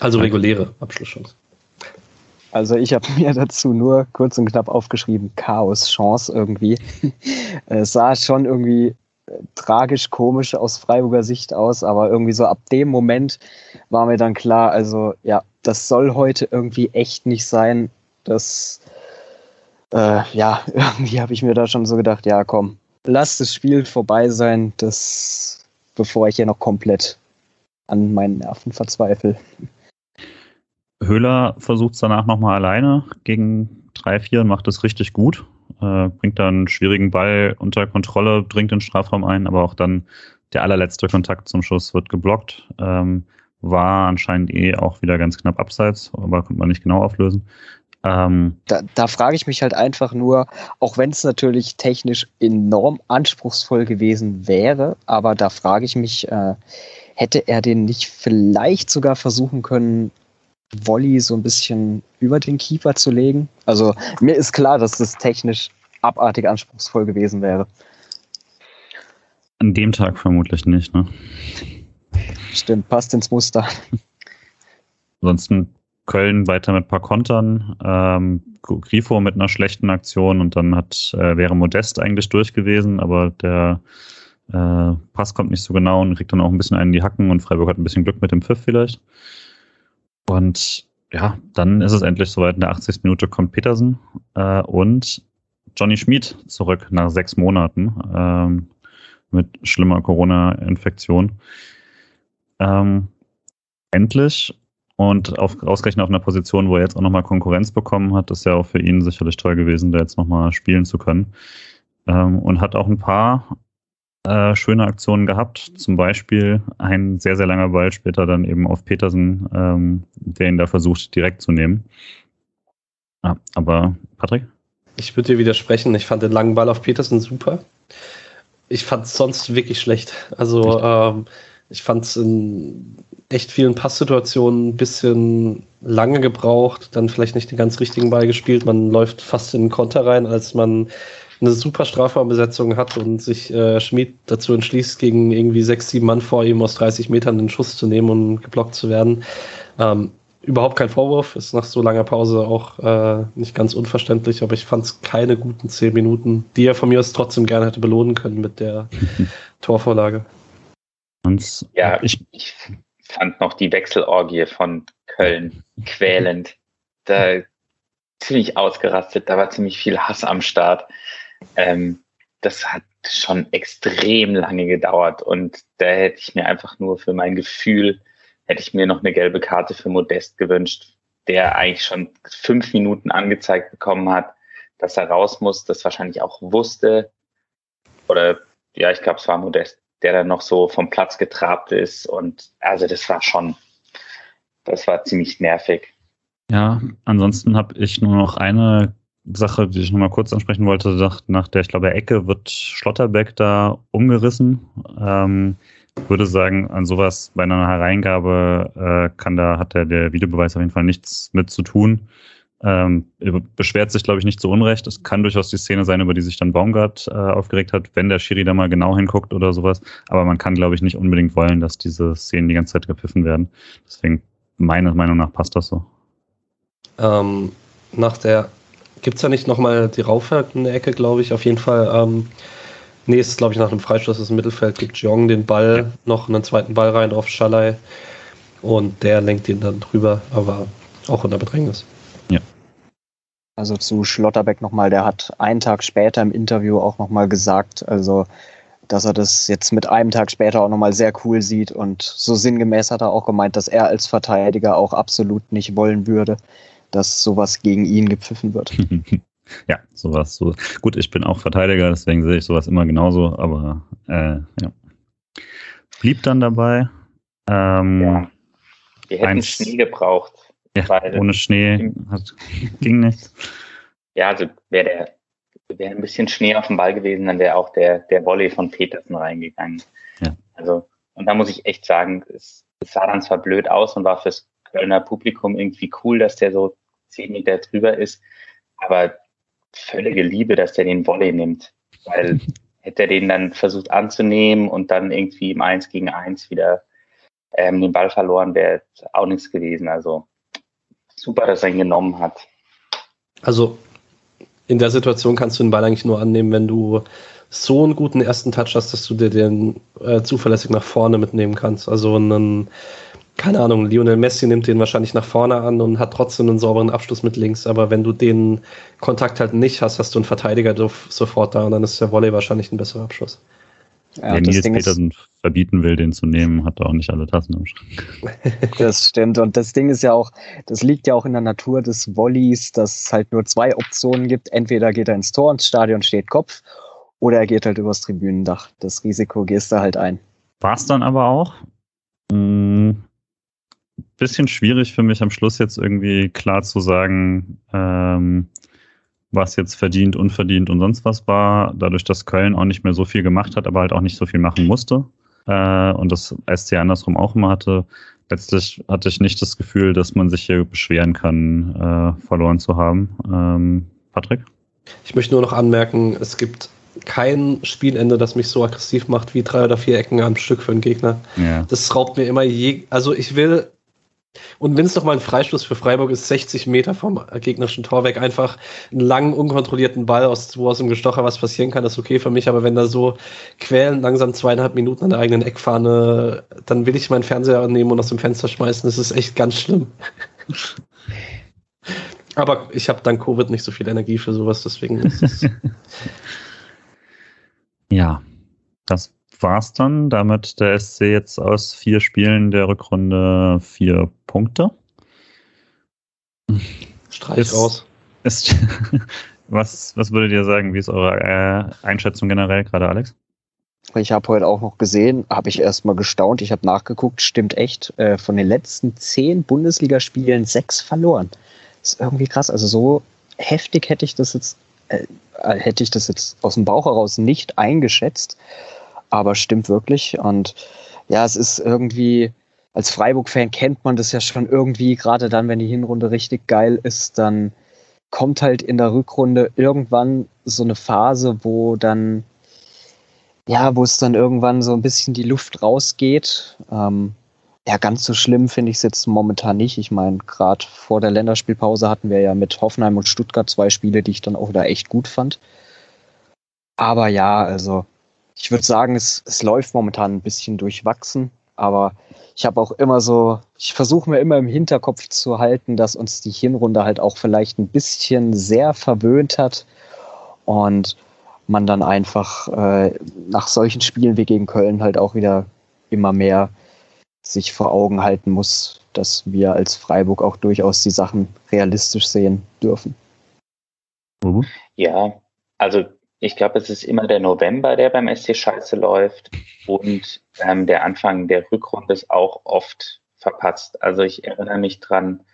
Also reguläre Abschlusschance. Also ich habe <laughs> mir dazu nur kurz und knapp aufgeschrieben, Chaos, Chance irgendwie. <laughs> es sah schon irgendwie tragisch komisch aus Freiburger Sicht aus, aber irgendwie so ab dem Moment war mir dann klar, also ja, das soll heute irgendwie echt nicht sein. Das, äh, ja, <laughs> irgendwie habe ich mir da schon so gedacht, ja, komm, lass das Spiel vorbei sein, das, bevor ich hier noch komplett an meinen Nerven verzweifle. Höhler versucht es danach nochmal alleine gegen 3-4 und macht es richtig gut äh, bringt dann einen schwierigen Ball unter Kontrolle, dringt den Strafraum ein, aber auch dann der allerletzte Kontakt zum Schuss wird geblockt. Ähm, war anscheinend eh auch wieder ganz knapp abseits, aber konnte man nicht genau auflösen. Ähm, da, da frage ich mich halt einfach nur, auch wenn es natürlich technisch enorm anspruchsvoll gewesen wäre, aber da frage ich mich, äh, hätte er den nicht vielleicht sogar versuchen können, Volley so ein bisschen über den Keeper zu legen. Also mir ist klar, dass das technisch abartig anspruchsvoll gewesen wäre. An dem Tag vermutlich nicht, ne? Stimmt, passt ins Muster. Ansonsten Köln weiter mit ein paar Kontern, ähm, Grifo mit einer schlechten Aktion und dann hat äh, wäre Modest eigentlich durch gewesen, aber der äh, Pass kommt nicht so genau und kriegt dann auch ein bisschen einen in die Hacken und Freiburg hat ein bisschen Glück mit dem Pfiff vielleicht. Und ja, dann ist es endlich soweit. In der 80. Minute kommt Petersen äh, und Johnny Schmid zurück nach sechs Monaten ähm, mit schlimmer Corona-Infektion. ähm, endlich und auf, ausgerechnet auf einer Position, wo er jetzt auch nochmal Konkurrenz bekommen hat, ist ja auch für ihn sicherlich toll gewesen, da jetzt nochmal spielen zu können. Ähm, und hat auch ein paar äh, schöne Aktionen gehabt. Zum Beispiel ein sehr, sehr langer Ball später dann eben auf Petersen, ähm, der ihn da versucht direkt zu nehmen. Ah, aber Patrick? Ich würde dir widersprechen. Ich fand den langen Ball auf Petersen super. Ich fand es sonst wirklich schlecht. Also ähm, ich fand es in echt vielen Passsituationen ein bisschen lange gebraucht, dann vielleicht nicht den ganz richtigen Ball gespielt. Man läuft fast in den Konter rein, als man eine super Strafraumbesetzung hat und sich äh, Schmid dazu entschließt, gegen irgendwie sechs, sieben Mann vor ihm aus 30 Metern den Schuss zu nehmen und geblockt zu werden. Ähm, überhaupt kein Vorwurf, ist nach so langer Pause auch äh, nicht ganz unverständlich, aber ich fand es keine guten zehn Minuten, die er von mir aus trotzdem gerne hätte belohnen können mit der <laughs> Torvorlage. Und ja, ich, ich fand noch die Wechselorgie von Köln quälend. Da ziemlich ausgerastet, da war ziemlich viel Hass am Start. Ähm, das hat schon extrem lange gedauert und da hätte ich mir einfach nur für mein Gefühl, hätte ich mir noch eine gelbe Karte für Modest gewünscht, der eigentlich schon fünf Minuten angezeigt bekommen hat, dass er raus muss, das wahrscheinlich auch wusste. Oder ja, ich glaube, es war Modest, der dann noch so vom Platz getrabt ist. Und also das war schon, das war ziemlich nervig. Ja, ansonsten habe ich nur noch eine Sache, die ich nochmal kurz ansprechen wollte, nach, der, ich glaube, Ecke wird Schlotterbeck da umgerissen. Ähm, würde sagen, an sowas bei einer Hereingabe äh, kann da, hat der, der Videobeweis auf jeden Fall nichts mit zu tun. Ähm, beschwert sich, glaube ich, nicht zu Unrecht. Es kann durchaus die Szene sein, über die sich dann Baumgart äh, aufgeregt hat, wenn der Schiri da mal genau hinguckt oder sowas. Aber man kann, glaube ich, nicht unbedingt wollen, dass diese Szenen die ganze Zeit gepfiffen werden. Deswegen, meiner Meinung nach, passt das so. Ähm, nach der Gibt es da nicht nochmal die raufwertende Ecke, glaube ich, auf jeden Fall. Ähm, nee, es ist, glaube ich, nach einem Freistoß des Mittelfeld gibt Jong den Ball, noch einen zweiten Ball rein auf Schalai und der lenkt ihn dann drüber, aber auch in der Bedrängnis. Also zu Schlotterbeck nochmal, der hat einen Tag später im Interview auch nochmal gesagt, also dass er das jetzt mit einem Tag später auch nochmal sehr cool sieht und so sinngemäß hat er auch gemeint, dass er als Verteidiger auch absolut nicht wollen würde, dass sowas gegen ihn gepfiffen wird. <laughs> ja, sowas. So. Gut, ich bin auch Verteidiger, deswegen sehe ich sowas immer genauso, aber äh, ja. Blieb dann dabei. Ähm, ja. Wir hätten eins, Schnee gebraucht. Ja, ohne Schnee hat, ging nichts. Ja, also wäre der wäre ein bisschen Schnee auf dem Ball gewesen, dann wäre auch der, der Volley von Petersen reingegangen. Ja. Also, und da muss ich echt sagen, es, es sah dann zwar blöd aus und war fürs Kölner Publikum irgendwie cool, dass der so zehn Meter drüber ist, aber völlige Liebe, dass der den Volley nimmt, weil <laughs> hätte er den dann versucht anzunehmen und dann irgendwie im Eins gegen Eins wieder ähm, den Ball verloren, wäre auch nichts gewesen. Also super, dass er ihn genommen hat. Also in der Situation kannst du den Ball eigentlich nur annehmen, wenn du so einen guten ersten Touch hast, dass du dir den äh, zuverlässig nach vorne mitnehmen kannst. Also einen keine Ahnung, Lionel Messi nimmt den wahrscheinlich nach vorne an und hat trotzdem einen sauberen Abschluss mit links, aber wenn du den Kontakt halt nicht hast, hast du einen Verteidiger sofort da und dann ist der Volley wahrscheinlich ein besserer Abschluss. Ja, Wer Nils Petersen verbieten will, den zu nehmen, hat auch nicht alle Tassen im Schrank. <laughs> Das stimmt. Und das Ding ist ja auch, das liegt ja auch in der Natur des Volleys, dass es halt nur zwei Optionen gibt. Entweder geht er ins Tor, ins Stadion steht Kopf, oder er geht halt übers Tribünendach. Das Risiko gehst du halt ein. War es dann aber auch? Hm, bisschen schwierig für mich am Schluss jetzt irgendwie klar zu sagen, ähm, was jetzt verdient, unverdient und sonst was war, dadurch, dass Köln auch nicht mehr so viel gemacht hat, aber halt auch nicht so viel machen musste äh, und das SC andersrum auch immer hatte. Letztlich hatte ich nicht das Gefühl, dass man sich hier beschweren kann, äh, verloren zu haben. Ähm, Patrick? Ich möchte nur noch anmerken, es gibt kein Spielende, das mich so aggressiv macht wie drei oder vier Ecken am Stück für einen Gegner. Ja. Das raubt mir immer je. Also ich will und wenn es doch mal ein Freistoß für Freiburg ist, 60 Meter vom gegnerischen Tor weg, einfach einen langen, unkontrollierten Ball, aus, wo aus dem Gestocher was passieren kann, ist okay für mich. Aber wenn da so quälen, langsam zweieinhalb Minuten an der eigenen Eckfahne, dann will ich meinen Fernseher nehmen und aus dem Fenster schmeißen. Das ist echt ganz schlimm. <laughs> Aber ich habe dank Covid nicht so viel Energie für sowas, deswegen ist es. <laughs> ja, das war's dann. Damit der SC jetzt aus vier Spielen der Rückrunde vier Punkte. Streich ist, raus. Ist, <laughs> was, was würdet ihr sagen? Wie ist eure äh, Einschätzung generell gerade, Alex? Ich habe heute auch noch gesehen, habe ich erstmal gestaunt. Ich habe nachgeguckt, stimmt echt. Äh, von den letzten zehn Bundesligaspielen sechs verloren. Das ist irgendwie krass. Also so heftig hätte ich das jetzt, äh, hätte ich das jetzt aus dem Bauch heraus nicht eingeschätzt. Aber stimmt wirklich. Und ja, es ist irgendwie, als Freiburg-Fan kennt man das ja schon irgendwie, gerade dann, wenn die Hinrunde richtig geil ist, dann kommt halt in der Rückrunde irgendwann so eine Phase, wo dann ja, wo es dann irgendwann so ein bisschen die Luft rausgeht. Ähm, ja, ganz so schlimm finde ich es jetzt momentan nicht. Ich meine, gerade vor der Länderspielpause hatten wir ja mit Hoffenheim und Stuttgart zwei Spiele, die ich dann auch wieder echt gut fand. Aber ja, also ich würde sagen, es, es läuft momentan ein bisschen durchwachsen. Aber ich habe auch immer so, ich versuche mir immer im Hinterkopf zu halten, dass uns die Hinrunde halt auch vielleicht ein bisschen sehr verwöhnt hat. Und man dann einfach äh, nach solchen Spielen wie gegen Köln halt auch wieder immer mehr sich vor Augen halten muss, dass wir als Freiburg auch durchaus die Sachen realistisch sehen dürfen. Mhm. Ja, also ich glaube, es ist immer der November, der beim SC scheiße läuft und ähm, der Anfang der Rückrunde ist auch oft verpatzt. Also ich erinnere mich dran,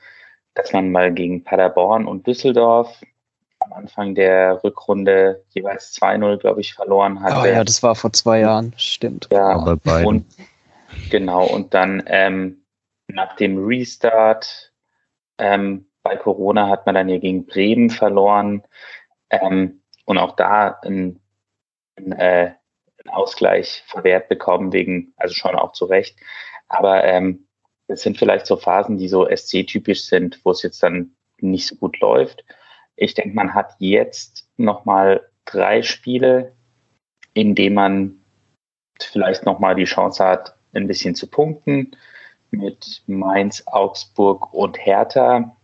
dass man mal gegen Paderborn und Düsseldorf am Anfang der Rückrunde jeweils 2-0, glaube ich, verloren hatte. Oh ja, das war vor zwei Jahren, stimmt. Ja, Aber beiden. und genau, und dann ähm, nach dem Restart ähm, bei Corona hat man dann hier gegen Bremen verloren ähm, und auch da ein, ein, äh, Ausgleich verwehrt bekommen, wegen, also schon auch zu Recht. Aber ähm, es sind vielleicht so Phasen, die so SC-typisch sind, wo es jetzt dann nicht so gut läuft. Ich denke, man hat jetzt nochmal drei Spiele, in denen man vielleicht nochmal die Chance hat, ein bisschen zu punkten mit Mainz, Augsburg und Hertha.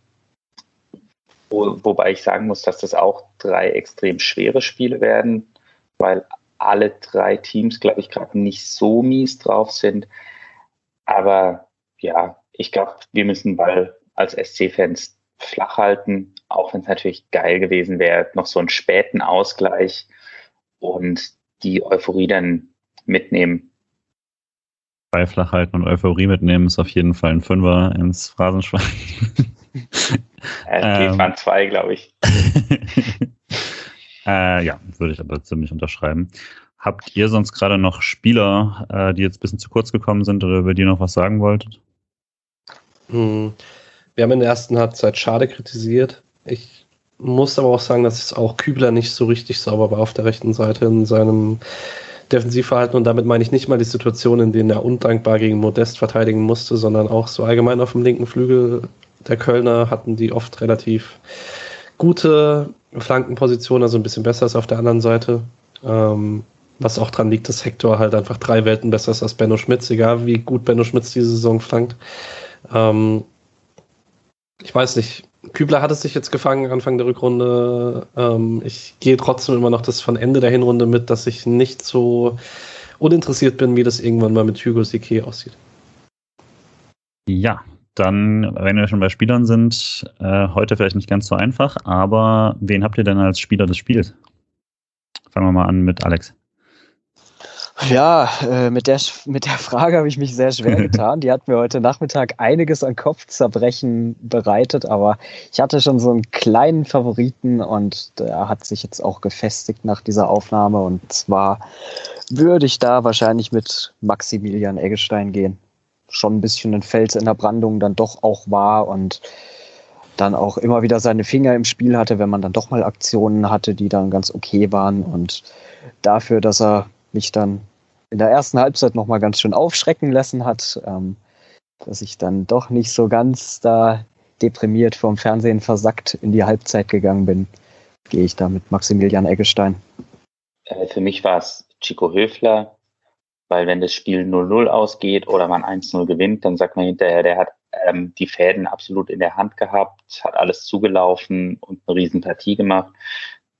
Wo, wobei ich sagen muss, dass das auch drei extrem schwere Spiele werden, weil alle drei Teams, glaube ich, gerade nicht so mies drauf sind. Aber ja, ich glaube, wir müssen Ball als SC-Fans flach halten, auch wenn es natürlich geil gewesen wäre, noch so einen späten Ausgleich und die Euphorie dann mitnehmen. Bei flach halten und Euphorie mitnehmen ist auf jeden Fall ein Fünfer ins Phrasenschwein. <laughs> Ja, ähm, waren zwei, glaube ich. <laughs> äh, ja, würde ich aber ziemlich unterschreiben. Habt ihr sonst gerade noch Spieler, äh, die jetzt ein bisschen zu kurz gekommen sind oder über die noch was sagen wolltet? Hm. Wir haben in der ersten Halbzeit schade kritisiert. Ich muss aber auch sagen, dass es auch Kübler nicht so richtig sauber war auf der rechten Seite in seinem Defensivverhalten und damit meine ich nicht mal die Situation, in denen er undankbar gegen Modest verteidigen musste, sondern auch so allgemein auf dem linken Flügel der Kölner hatten die oft relativ gute Flankenpositionen, also ein bisschen besser als auf der anderen Seite. Ähm, was auch dran liegt, dass Hector halt einfach drei Welten besser ist als Benno Schmitz, egal wie gut Benno Schmitz diese Saison flankt. Ähm, ich weiß nicht, Kübler hat es sich jetzt gefangen Anfang der Rückrunde. Ähm, ich gehe trotzdem immer noch das von Ende der Hinrunde mit, dass ich nicht so uninteressiert bin, wie das irgendwann mal mit Hugo Sique aussieht. Ja, dann, wenn wir schon bei Spielern sind, äh, heute vielleicht nicht ganz so einfach, aber wen habt ihr denn als Spieler des Spiels? Fangen wir mal an mit Alex. Ja, äh, mit, der, mit der Frage habe ich mich sehr schwer <laughs> getan. Die hat mir heute Nachmittag einiges an Kopfzerbrechen bereitet, aber ich hatte schon so einen kleinen Favoriten und der hat sich jetzt auch gefestigt nach dieser Aufnahme. Und zwar würde ich da wahrscheinlich mit Maximilian Eggestein gehen. Schon ein bisschen ein Fels in der Brandung dann doch auch war und dann auch immer wieder seine Finger im Spiel hatte, wenn man dann doch mal Aktionen hatte, die dann ganz okay waren. Und dafür, dass er mich dann in der ersten Halbzeit nochmal ganz schön aufschrecken lassen hat, ähm, dass ich dann doch nicht so ganz da deprimiert vom Fernsehen versackt in die Halbzeit gegangen bin, gehe ich da mit Maximilian Eggestein. Äh, für mich war es Chico Höfler, weil wenn das Spiel 0-0 ausgeht oder man 1-0 gewinnt, dann sagt man hinterher, der hat ähm, die Fäden absolut in der Hand gehabt, hat alles zugelaufen und eine Riesenpartie gemacht.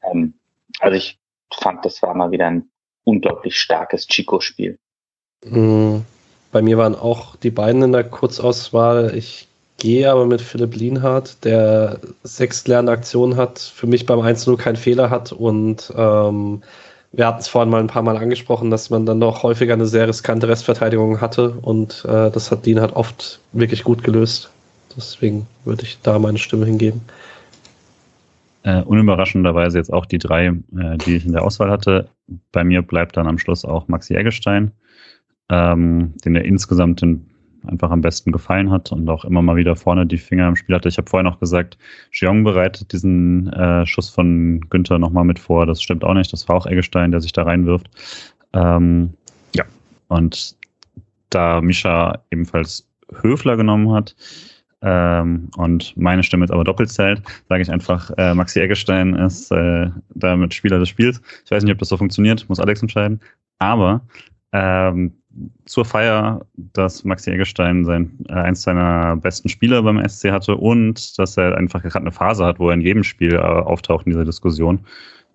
Ähm, also ich fand, das war mal wieder ein unglaublich starkes Chico-Spiel. Mhm. Bei mir waren auch die beiden in der Kurzauswahl. Ich gehe aber mit Philipp Lienhardt, der sechs Lernaktionen hat, für mich beim 1-0 keinen Fehler hat und ähm, wir hatten es vorhin mal ein paar Mal angesprochen, dass man dann doch häufiger eine sehr riskante Restverteidigung hatte und äh, das hat Lienhardt oft wirklich gut gelöst. Deswegen würde ich da meine Stimme hingeben. Äh, unüberraschenderweise jetzt auch die drei, äh, die ich in der Auswahl hatte. Bei mir bleibt dann am Schluss auch Maxi Eggestein, ähm, den er insgesamt den einfach am besten gefallen hat und auch immer mal wieder vorne die Finger im Spiel hatte. Ich habe vorher noch gesagt, Jeong bereitet diesen äh, Schuss von Günther nochmal mit vor. Das stimmt auch nicht. Das war auch Eggestein, der sich da reinwirft. Ähm, ja, und da Mischa ebenfalls Höfler genommen hat, ähm, und meine Stimme jetzt aber doppelt zählt, sage ich einfach, äh, Maxi Eggestein ist äh, damit Spieler des Spiels. Ich weiß nicht, ob das so funktioniert, muss Alex entscheiden. Aber ähm, zur Feier, dass Maxi Eggestein sein, äh, eins seiner besten Spiele beim SC hatte und dass er einfach gerade eine Phase hat, wo er in jedem Spiel äh, auftaucht in dieser Diskussion,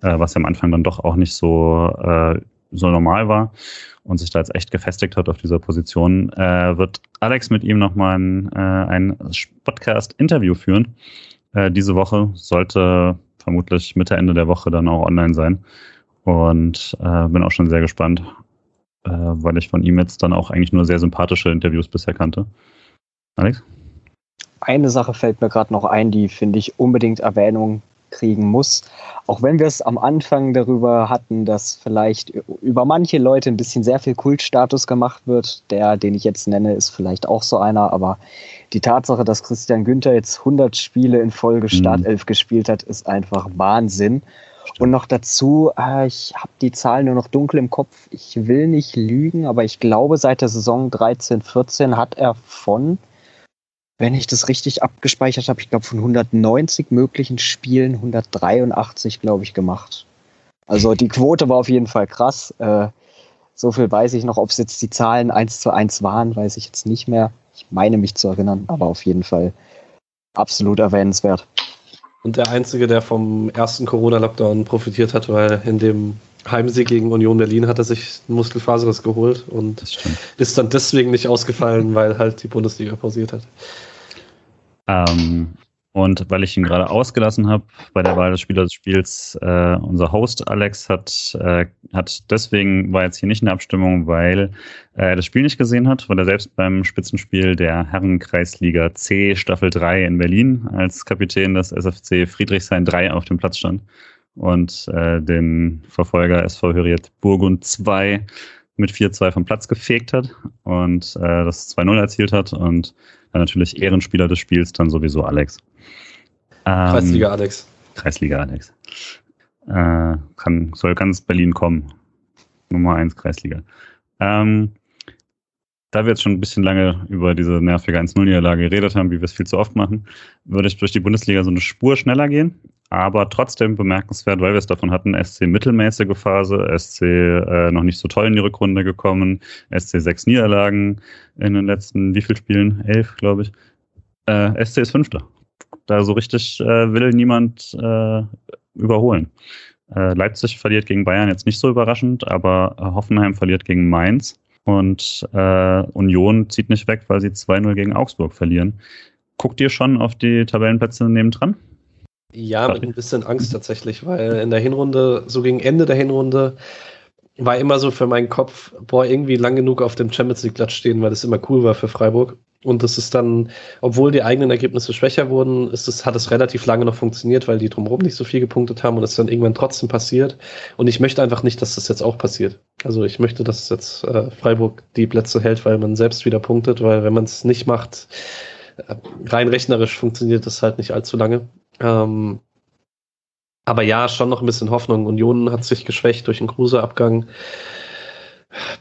äh, was ja am Anfang dann doch auch nicht so, äh, so normal war und sich da jetzt echt gefestigt hat auf dieser Position, äh, wird Alex mit ihm nochmal ein, äh, ein Podcast-Interview führen. Diese Woche sollte vermutlich Mitte, Ende der Woche dann auch online sein. Und bin auch schon sehr gespannt, äh, weil ich von ihm jetzt dann auch eigentlich nur sehr sympathische Interviews bisher kannte. Alex? Eine Sache fällt mir gerade noch ein, die finde ich unbedingt Erwähnung kriegen muss. Auch wenn wir es am Anfang darüber hatten, dass vielleicht über manche Leute ein bisschen sehr viel Kultstatus gemacht wird. Der, den ich jetzt nenne, ist vielleicht auch so einer. Aber die Tatsache, dass Christian Günther jetzt 100 Spiele in Folge mhm. Startelf mhm. gespielt hat, ist einfach Wahnsinn. Und noch dazu, äh, ich habe die Zahlen nur noch dunkel im Kopf. Ich will nicht lügen, aber ich glaube, seit der Saison 13, 14 hat er von wenn ich das richtig abgespeichert habe, ich glaube von 190 möglichen Spielen 183, glaube ich, gemacht. Also die Quote war auf jeden Fall krass. Äh, so viel weiß ich noch. Ob es jetzt die Zahlen eins zu eins waren, weiß ich jetzt nicht mehr. Ich meine mich zu erinnern, aber auf jeden Fall absolut erwähnenswert. Und der Einzige, der vom ersten Corona-Lockdown profitiert hat, weil in dem Heimsieg gegen Union Berlin hat er sich einen Muskelfaserriss geholt und ist dann deswegen nicht ausgefallen, weil halt die Bundesliga pausiert hat. Ähm, und weil ich ihn gerade ausgelassen habe bei der Wahl des Spielers des Spiels, äh, unser Host Alex hat, äh, hat deswegen, war jetzt hier nicht in der Abstimmung, weil er das Spiel nicht gesehen hat, weil er selbst beim Spitzenspiel der Herrenkreisliga C Staffel 3 in Berlin als Kapitän des SFC Friedrichshain 3 auf dem Platz stand. Und äh, den Verfolger SV Hürriyet Burgund 2 mit 4-2 vom Platz gefegt hat und äh, das 2-0 erzielt hat und dann natürlich Ehrenspieler des Spiels dann sowieso Alex. Ähm, Kreisliga Alex. Kreisliga Alex. Äh, kann, soll ganz Berlin kommen. Nummer 1 Kreisliga. Ähm, da wir jetzt schon ein bisschen lange über diese nervige 1-0-Niederlage geredet haben, wie wir es viel zu oft machen, würde ich durch die Bundesliga so eine Spur schneller gehen aber trotzdem bemerkenswert, weil wir es davon hatten, SC mittelmäßige Phase, SC äh, noch nicht so toll in die Rückrunde gekommen, SC sechs Niederlagen in den letzten, wie viel Spielen? Elf, glaube ich. Äh, SC ist Fünfter. Da so richtig äh, will niemand äh, überholen. Äh, Leipzig verliert gegen Bayern jetzt nicht so überraschend, aber Hoffenheim verliert gegen Mainz und äh, Union zieht nicht weg, weil sie 2-0 gegen Augsburg verlieren. Guckt ihr schon auf die Tabellenplätze nebendran? Ja, mit ein bisschen Angst <laughs> tatsächlich, weil in der Hinrunde, so gegen Ende der Hinrunde, war immer so für meinen Kopf, boah, irgendwie lang genug auf dem Champions League Platz stehen, weil das immer cool war für Freiburg. Und das ist dann, obwohl die eigenen Ergebnisse schwächer wurden, ist es, hat es relativ lange noch funktioniert, weil die drumherum nicht so viel gepunktet haben und es dann irgendwann trotzdem passiert. Und ich möchte einfach nicht, dass das jetzt auch passiert. Also ich möchte, dass jetzt äh, Freiburg die Plätze hält, weil man selbst wieder punktet, weil wenn man es nicht macht, äh, rein rechnerisch funktioniert das halt nicht allzu lange. Ähm, aber ja, schon noch ein bisschen Hoffnung. Union hat sich geschwächt durch den Kruse-Abgang.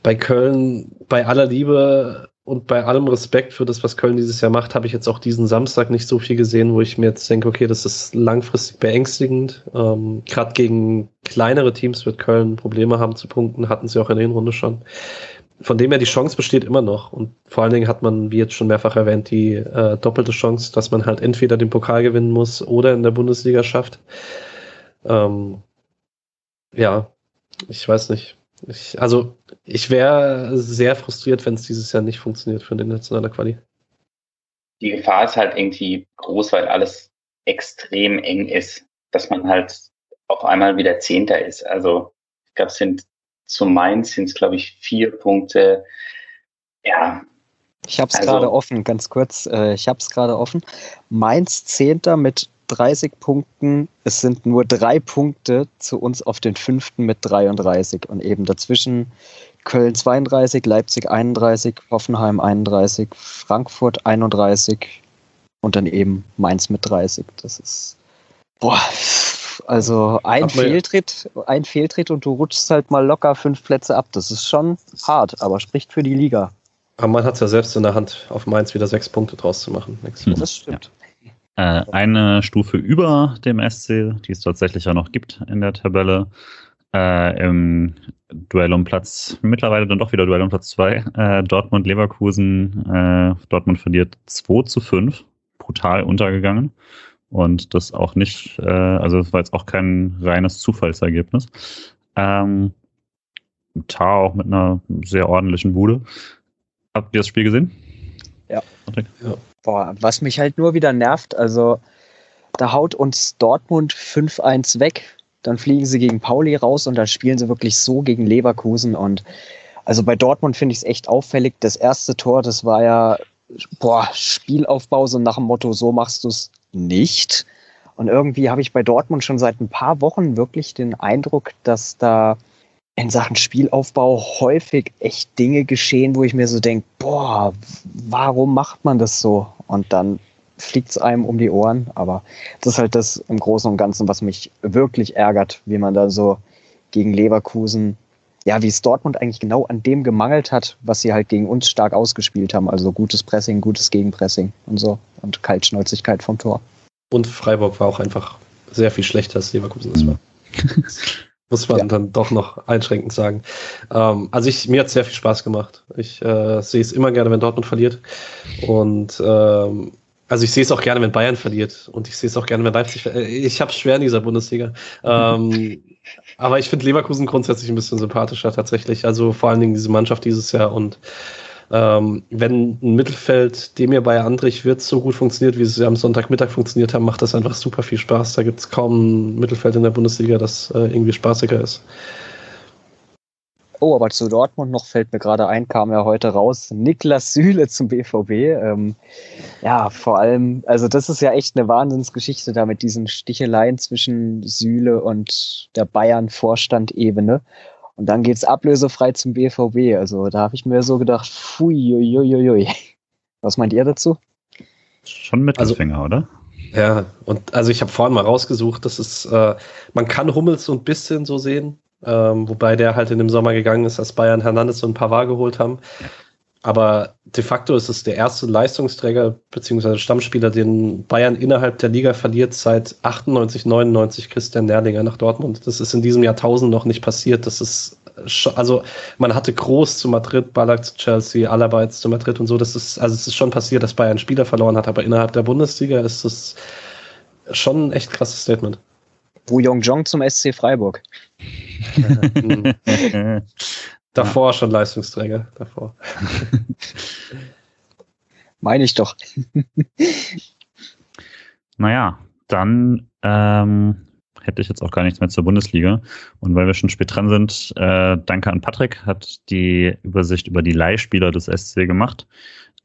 Bei Köln, bei aller Liebe und bei allem Respekt für das, was Köln dieses Jahr macht, habe ich jetzt auch diesen Samstag nicht so viel gesehen, wo ich mir jetzt denke, okay, das ist langfristig beängstigend. Ähm, Gerade gegen kleinere Teams wird Köln Probleme haben zu punkten, hatten sie auch in der Hinrunde schon von dem her die Chance besteht immer noch. Und vor allen Dingen hat man, wie jetzt schon mehrfach erwähnt, die äh, doppelte Chance, dass man halt entweder den Pokal gewinnen muss oder in der Bundesliga schafft. Ähm, ja, ich weiß nicht. Ich, also ich wäre sehr frustriert, wenn es dieses Jahr nicht funktioniert für den nationaler Quali. Die Gefahr ist halt irgendwie groß, weil alles extrem eng ist, dass man halt auf einmal wieder Zehnter ist. Also ich glaube, es sind zu Mainz sind es, glaube ich, vier Punkte. Ja. Ich habe es also, gerade offen, ganz kurz. Äh, ich habe es gerade offen. Mainz Zehnter mit 30 Punkten. Es sind nur drei Punkte zu uns auf den fünften mit 33 und eben dazwischen Köln 32, Leipzig 31, Hoffenheim 31, Frankfurt 31 und dann eben Mainz mit 30. Das ist boah, also ein Fehltritt, ein Fehltritt und du rutschst halt mal locker fünf Plätze ab. Das ist schon hart, aber spricht für die Liga. Aber man hat es ja selbst in der Hand, auf Mainz wieder sechs Punkte draus zu machen. Das stimmt. Ja. Äh, eine Stufe über dem SC, die es tatsächlich ja noch gibt in der Tabelle, äh, im Duell um Platz, mittlerweile dann doch wieder Duell um Platz 2. Äh, Dortmund-Leverkusen, äh, Dortmund verliert 2 zu 5, brutal untergegangen. Und das auch nicht, äh, also es war jetzt auch kein reines Zufallsergebnis. Ähm, Tar auch mit einer sehr ordentlichen Bude. Habt ihr das Spiel gesehen? Ja. ja. Boah, was mich halt nur wieder nervt, also da haut uns Dortmund 5-1 weg, dann fliegen sie gegen Pauli raus und dann spielen sie wirklich so gegen Leverkusen und also bei Dortmund finde ich es echt auffällig. Das erste Tor, das war ja boah, Spielaufbau so nach dem Motto, so machst du es nicht. Und irgendwie habe ich bei Dortmund schon seit ein paar Wochen wirklich den Eindruck, dass da in Sachen Spielaufbau häufig echt Dinge geschehen, wo ich mir so denke, boah, warum macht man das so? Und dann fliegt es einem um die Ohren. Aber das ist halt das im Großen und Ganzen, was mich wirklich ärgert, wie man da so gegen Leverkusen, ja, wie es Dortmund eigentlich genau an dem gemangelt hat, was sie halt gegen uns stark ausgespielt haben. Also gutes Pressing, gutes Gegenpressing und so und Kaltschnäuzigkeit vom Tor. Und Freiburg war auch einfach sehr viel schlechter als Leverkusen das war. <laughs> Muss man ja. dann doch noch einschränkend sagen. Ähm, also ich, mir hat es sehr viel Spaß gemacht. Ich äh, sehe es immer gerne, wenn Dortmund verliert. Und ähm, also ich sehe es auch gerne, wenn Bayern verliert. Und ich sehe es auch gerne, wenn Leipzig verliert. Ich habe es schwer in dieser Bundesliga. Ähm, <laughs> aber ich finde Leverkusen grundsätzlich ein bisschen sympathischer tatsächlich. Also vor allen Dingen diese Mannschaft dieses Jahr und ähm, wenn ein Mittelfeld, dem ihr bei Andrich wird, so gut funktioniert, wie sie am Sonntagmittag funktioniert haben, macht das einfach super viel Spaß. Da gibt es kaum ein Mittelfeld in der Bundesliga, das äh, irgendwie spaßiger ist. Oh, aber zu Dortmund noch fällt mir gerade ein, kam ja heute raus, Niklas Süle zum BVB. Ähm, ja, vor allem, also das ist ja echt eine Wahnsinnsgeschichte da mit diesen Sticheleien zwischen Süle und der Bayern-Vorstand-Ebene. Und dann geht's ablösefrei zum BVB. Also da habe ich mir so gedacht, fui, ui, Was meint ihr dazu? Schon Mittelfinger, also, oder? Ja, und also ich habe vorhin mal rausgesucht, dass es, äh, man kann Hummels so ein bisschen so sehen, ähm, wobei der halt in dem Sommer gegangen ist, als Bayern Hernandez und Pavard geholt haben. Aber de facto ist es der erste Leistungsträger bzw. Stammspieler, den Bayern innerhalb der Liga verliert seit 98, 99 Christian Nerlinger nach Dortmund. Das ist in diesem Jahrtausend noch nicht passiert. Das ist also man hatte Groß zu Madrid, Ballack zu Chelsea, Alaba zu Madrid und so. Das ist, also es ist schon passiert, dass Bayern Spieler verloren hat, aber innerhalb der Bundesliga ist es schon ein echt krasses Statement. Wu Yongjong zum SC Freiburg. <laughs> Davor ja. schon Leistungsträger, davor. <laughs> Meine ich doch. <laughs> naja, dann ähm, hätte ich jetzt auch gar nichts mehr zur Bundesliga. Und weil wir schon spät dran sind, äh, danke an Patrick, hat die Übersicht über die Leihspieler des SC gemacht.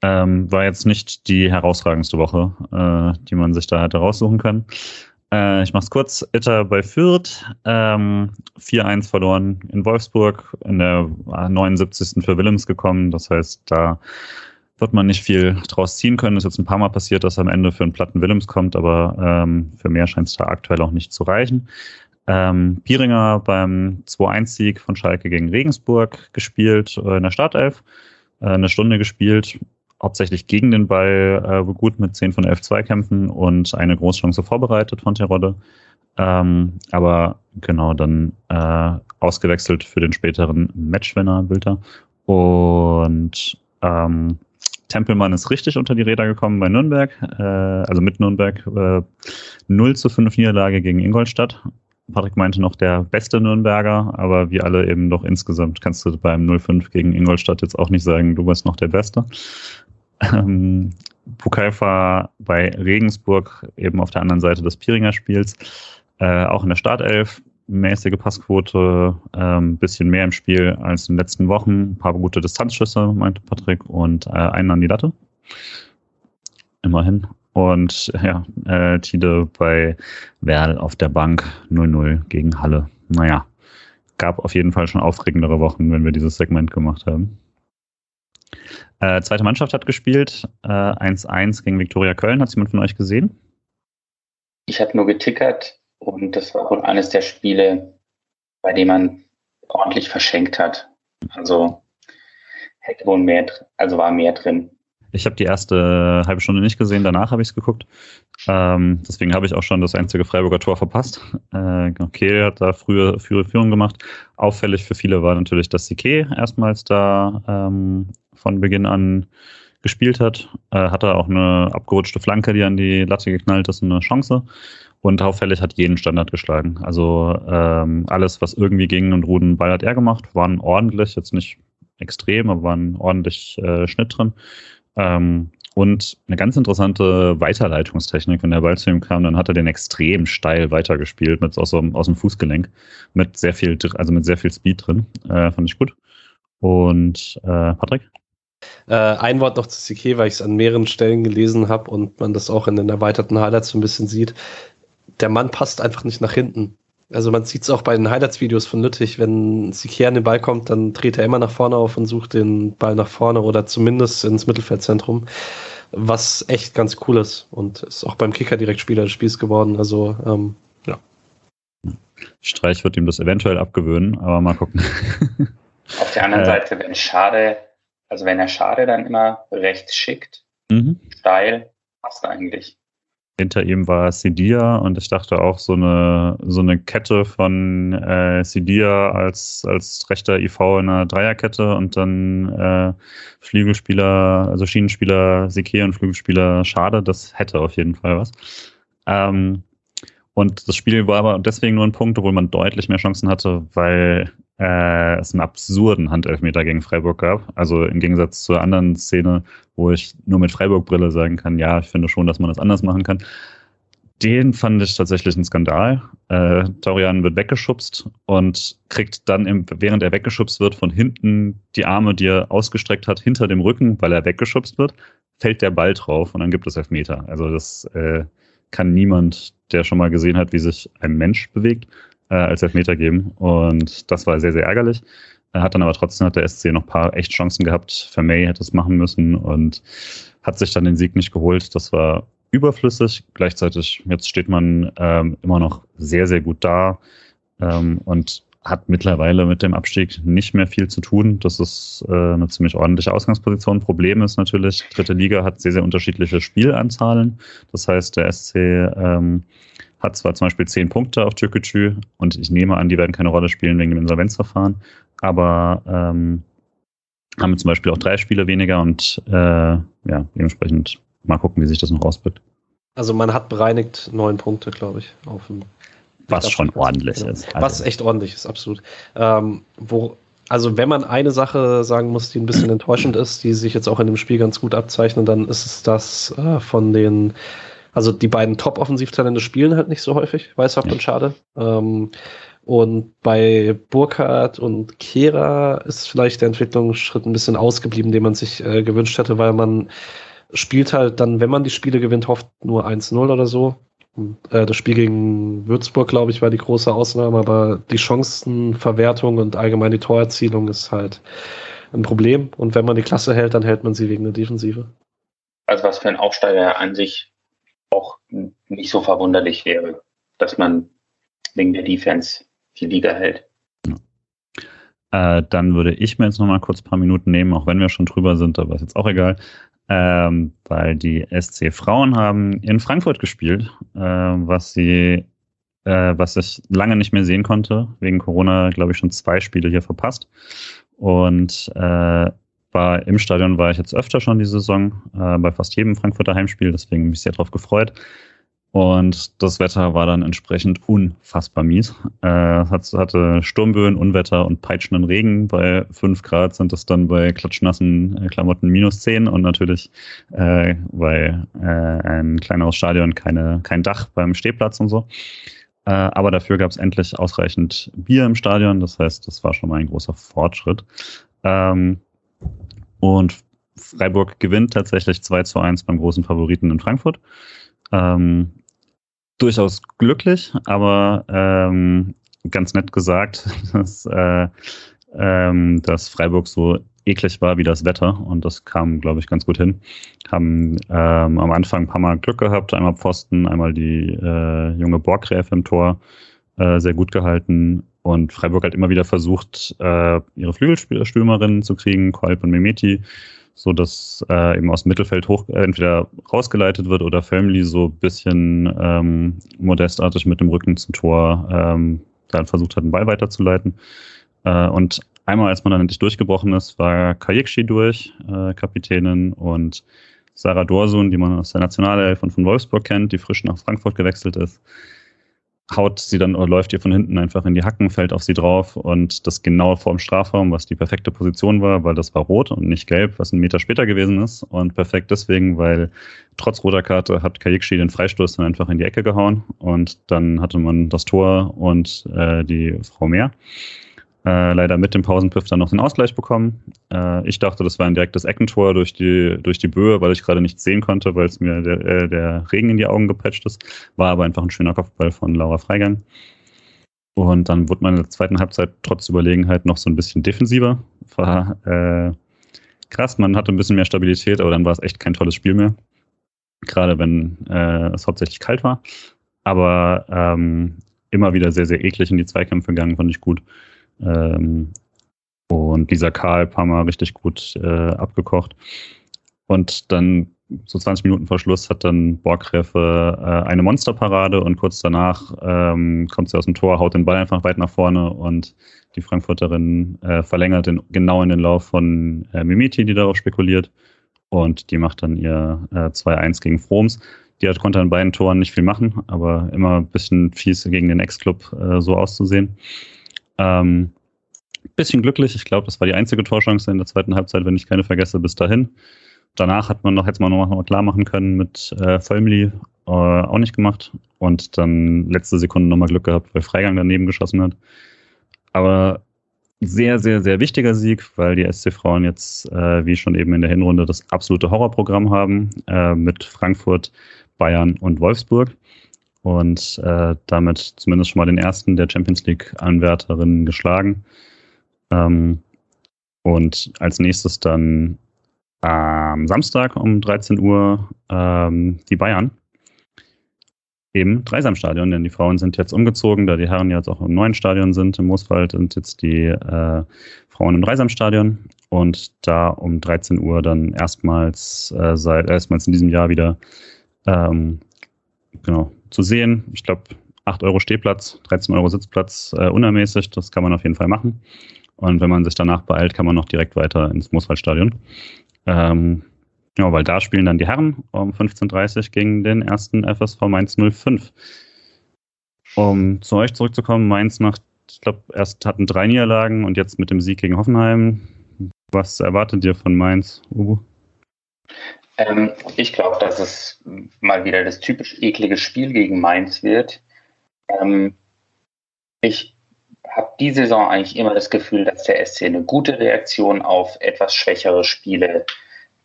Ähm, war jetzt nicht die herausragendste Woche, äh, die man sich da hätte raussuchen können. Äh, ich mach's kurz. Itter bei Fürth, ähm, 4-1 verloren in Wolfsburg, in der 79. für Willems gekommen. Das heißt, da wird man nicht viel draus ziehen können. Ist jetzt ein paar Mal passiert, dass am Ende für einen platten Willems kommt, aber ähm, für mehr scheint es da aktuell auch nicht zu reichen. Ähm, Bieringer beim 2-1-Sieg von Schalke gegen Regensburg gespielt, äh, in der Startelf, äh, eine Stunde gespielt, hauptsächlich gegen den Ball äh, gut mit 10 von 11 Zweikämpfen und eine Großchance vorbereitet von Terodde. Ähm, aber genau dann äh, ausgewechselt für den späteren Matchwinner Bilder. Und ähm, Tempelmann ist richtig unter die Räder gekommen bei Nürnberg, äh, also mit Nürnberg. Äh, 0 zu 5 Niederlage gegen Ingolstadt. Patrick meinte noch der beste Nürnberger, aber wie alle eben doch insgesamt kannst du beim 0-5 gegen Ingolstadt jetzt auch nicht sagen, du bist noch der Beste. Ähm, Pukalfa bei Regensburg eben auf der anderen Seite des Piringer Spiels, äh, auch in der Startelf, mäßige Passquote, ein ähm, bisschen mehr im Spiel als in den letzten Wochen, ein paar gute Distanzschüsse, meinte Patrick, und äh, einen an die Latte. Immerhin. Und ja, äh, Tide bei Werl auf der Bank 0-0 gegen Halle. Naja, gab auf jeden Fall schon aufregendere Wochen, wenn wir dieses Segment gemacht haben. Äh, zweite Mannschaft hat gespielt, 1-1 äh, gegen Viktoria Köln. Hat jemand von euch gesehen? Ich habe nur getickert und das war wohl eines der Spiele, bei dem man ordentlich verschenkt hat. Also hätte wohl mehr, also war mehr drin. Ich habe die erste halbe Stunde nicht gesehen, danach habe ich es geguckt. Ähm, deswegen habe ich auch schon das einzige Freiburger Tor verpasst. Äh, Kehl hat da frühe, frühe Führung gemacht. Auffällig für viele war natürlich, dass Sique erstmals da ähm, von Beginn an gespielt hat. Äh, hatte auch eine abgerutschte Flanke, die an die Latte geknallt ist, eine Chance. Und auffällig hat jeden Standard geschlagen. Also ähm, alles, was irgendwie ging und Ruden Ball hat er gemacht, waren ordentlich, jetzt nicht extrem, aber waren ordentlich äh, Schnitt drin. Ähm, und eine ganz interessante Weiterleitungstechnik, wenn der Ball zu ihm kam, dann hat er den extrem steil weitergespielt, mit aus, aus dem Fußgelenk, mit sehr viel, also mit sehr viel Speed drin. Äh, fand ich gut. Und äh, Patrick? Äh, ein Wort noch zu CK, weil ich es an mehreren Stellen gelesen habe und man das auch in den erweiterten Highlights so ein bisschen sieht. Der Mann passt einfach nicht nach hinten. Also man sieht es auch bei den Highlights-Videos von Lüttich, wenn Sikier an den Ball kommt, dann dreht er immer nach vorne auf und sucht den Ball nach vorne oder zumindest ins Mittelfeldzentrum, was echt ganz cool ist und ist auch beim Kicker direkt Spieler des Spiels geworden. Also ähm, ja. Streich wird ihm das eventuell abgewöhnen, aber mal gucken. Auf der anderen äh, Seite, wenn Schade, also wenn er Schade dann immer rechts schickt, mhm. steil, passt eigentlich hinter ihm war Sidia und ich dachte auch so eine, so eine Kette von äh, Sidia als, als rechter IV in einer Dreierkette und dann äh, Flügelspieler, also Schienenspieler Sike und Flügelspieler Schade, das hätte auf jeden Fall was. Ähm, und das Spiel war aber deswegen nur ein Punkt, obwohl man deutlich mehr Chancen hatte, weil äh, es einen absurden Handelfmeter gegen Freiburg gab. Also im Gegensatz zur anderen Szene, wo ich nur mit Freiburg-Brille sagen kann, ja, ich finde schon, dass man das anders machen kann. Den fand ich tatsächlich ein Skandal. Äh, Torian wird weggeschubst und kriegt dann, im, während er weggeschubst wird, von hinten die Arme, die er ausgestreckt hat, hinter dem Rücken, weil er weggeschubst wird, fällt der Ball drauf und dann gibt es Elfmeter. Also das äh, kann niemand, der schon mal gesehen hat, wie sich ein Mensch bewegt, äh, als Elfmeter geben. Und das war sehr, sehr ärgerlich. Er hat dann aber trotzdem hat der SC noch ein paar echt Chancen gehabt. Vermey hätte es machen müssen und hat sich dann den Sieg nicht geholt. Das war überflüssig. Gleichzeitig, jetzt steht man ähm, immer noch sehr, sehr gut da ähm, und hat mittlerweile mit dem Abstieg nicht mehr viel zu tun. Das ist äh, eine ziemlich ordentliche Ausgangsposition. Problem ist natürlich, dritte Liga hat sehr, sehr unterschiedliche Spielanzahlen. Das heißt, der SC ähm, hat zwar zum Beispiel zehn Punkte auf Türkgücü und ich nehme an, die werden keine Rolle spielen wegen dem Insolvenzverfahren, aber ähm, haben zum Beispiel auch drei Spiele weniger und äh, ja, dementsprechend mal gucken, wie sich das noch auswirkt. Also man hat bereinigt neun Punkte, glaube ich, auf dem was schon ordentlich genau. ist. Also. Was echt ordentlich ist, absolut. Ähm, wo, also wenn man eine Sache sagen muss, die ein bisschen enttäuschend ist, die sich jetzt auch in dem Spiel ganz gut abzeichnet, dann ist es das äh, von den also die beiden Top-Offensivtalente spielen halt nicht so häufig, Weißhaupt ja. und Schade. Ähm, und bei Burkhardt und Kehra ist vielleicht der Entwicklungsschritt ein bisschen ausgeblieben, den man sich äh, gewünscht hätte, weil man spielt halt dann, wenn man die Spiele gewinnt, hofft nur 1-0 oder so. Äh, das Spiel gegen Würzburg, glaube ich, war die große Ausnahme, aber die Chancenverwertung und allgemein die Torerzielung ist halt ein Problem. Und wenn man die Klasse hält, dann hält man sie wegen der Defensive. Also was für ein Aufsteiger an sich auch nicht so verwunderlich wäre, dass man wegen der Defense die Liga hält. Äh, dann würde ich mir jetzt noch mal kurz ein paar Minuten nehmen, auch wenn wir schon drüber sind, aber ist jetzt auch egal, ähm, weil die SC Frauen haben in Frankfurt gespielt, äh, was sie, äh, was ich lange nicht mehr sehen konnte, wegen Corona, glaube ich, schon zwei Spiele hier verpasst. Und äh, war im Stadion war ich jetzt öfter schon die Saison, äh, bei fast jedem Frankfurter Heimspiel, deswegen bin ich sehr darauf gefreut. Und das Wetter war dann entsprechend unfassbar mies. Äh, hatte Sturmböen, Unwetter und peitschenden Regen. Bei 5 Grad sind es dann bei klatschnassen äh, Klamotten minus 10 und natürlich äh, bei äh, ein kleineres Stadion keine, kein Dach beim Stehplatz und so. Äh, aber dafür gab es endlich ausreichend Bier im Stadion. Das heißt, das war schon mal ein großer Fortschritt. Ähm, und Freiburg gewinnt tatsächlich 2 zu 1 beim großen Favoriten in Frankfurt. Ähm, durchaus glücklich, aber ähm, ganz nett gesagt, <laughs> dass, äh, ähm, dass Freiburg so eklig war wie das Wetter und das kam, glaube ich, ganz gut hin. Haben ähm, am Anfang ein paar Mal Glück gehabt, einmal Pfosten, einmal die äh, junge Borgräfe im Tor äh, sehr gut gehalten und Freiburg hat immer wieder versucht, äh, ihre Flügelstürmerinnen zu kriegen, Kolb und Mimeti, so dass äh, eben aus dem Mittelfeld hoch äh, entweder rausgeleitet wird oder Family so ein bisschen ähm, modestartig mit dem Rücken zum Tor ähm, dann versucht hat, den Ball weiterzuleiten. Äh, und einmal, als man dann endlich durchgebrochen ist, war Kajikshi durch, äh, Kapitänin, und Sarah Dorsun, die man aus der Nationalelf und von Wolfsburg kennt, die frisch nach Frankfurt gewechselt ist haut sie dann oder läuft ihr von hinten einfach in die Hacken, fällt auf sie drauf und das genau vorm Strafraum, was die perfekte Position war, weil das war rot und nicht gelb, was ein Meter später gewesen ist und perfekt deswegen, weil trotz roter Karte hat Kajikshi den Freistoß dann einfach in die Ecke gehauen und dann hatte man das Tor und äh, die Frau mehr. Äh, leider mit dem Pausenpfiff dann noch den Ausgleich bekommen. Äh, ich dachte, das war ein direktes Eckentor durch die, durch die Böe, weil ich gerade nichts sehen konnte, weil es mir der, äh, der Regen in die Augen gepatcht ist. War aber einfach ein schöner Kopfball von Laura Freigang. Und dann wurde meine zweiten Halbzeit trotz Überlegenheit noch so ein bisschen defensiver. War äh, krass, man hatte ein bisschen mehr Stabilität, aber dann war es echt kein tolles Spiel mehr. Gerade wenn äh, es hauptsächlich kalt war. Aber ähm, immer wieder sehr, sehr eklig in die Zweikämpfe gegangen, fand ich gut. Ähm, und dieser Karl ein paar Mal richtig gut äh, abgekocht. Und dann so 20 Minuten vor Schluss hat dann Borgräfe äh, eine Monsterparade und kurz danach ähm, kommt sie aus dem Tor, haut den Ball einfach weit nach vorne und die Frankfurterin äh, verlängert den, genau in den Lauf von äh, Mimiti, die darauf spekuliert. Und die macht dann ihr äh, 2-1 gegen Froms. Die hat, konnte an beiden Toren nicht viel machen, aber immer ein bisschen fies gegen den Ex-Club äh, so auszusehen. Ähm, bisschen glücklich. Ich glaube, das war die einzige Torchance in der zweiten Halbzeit, wenn ich keine vergesse, bis dahin. Danach hat man noch, hätte man noch mal klar machen können mit äh, Vollmli, äh, auch nicht gemacht. Und dann letzte Sekunde nochmal Glück gehabt, weil Freigang daneben geschossen hat. Aber sehr, sehr, sehr wichtiger Sieg, weil die SC Frauen jetzt, äh, wie schon eben in der Hinrunde, das absolute Horrorprogramm haben äh, mit Frankfurt, Bayern und Wolfsburg und äh, damit zumindest schon mal den ersten der Champions League-Anwärterinnen geschlagen. Ähm, und als nächstes dann am Samstag um 13 Uhr ähm, die Bayern im Dreisamstadion, denn die Frauen sind jetzt umgezogen, da die Herren jetzt auch im neuen Stadion sind. Im Mooswald sind jetzt die äh, Frauen im Dreisamstadion und da um 13 Uhr dann erstmals äh, seit erstmals in diesem Jahr wieder ähm, genau zu sehen. Ich glaube, 8 Euro Stehplatz, 13 Euro Sitzplatz, äh, unermäßig. Das kann man auf jeden Fall machen. Und wenn man sich danach beeilt, kann man noch direkt weiter ins Mooswaldstadion. Ähm, ja, weil da spielen dann die Herren um 15.30 Uhr gegen den ersten FSV Mainz 05. Um zu euch zurückzukommen, Mainz macht, ich glaube, erst hatten drei Niederlagen und jetzt mit dem Sieg gegen Hoffenheim. Was erwartet ihr von Mainz, Ubu? Ähm, ich glaube, dass es mal wieder das typisch eklige Spiel gegen Mainz wird. Ähm, ich habe die Saison eigentlich immer das Gefühl, dass der SC eine gute Reaktion auf etwas schwächere Spiele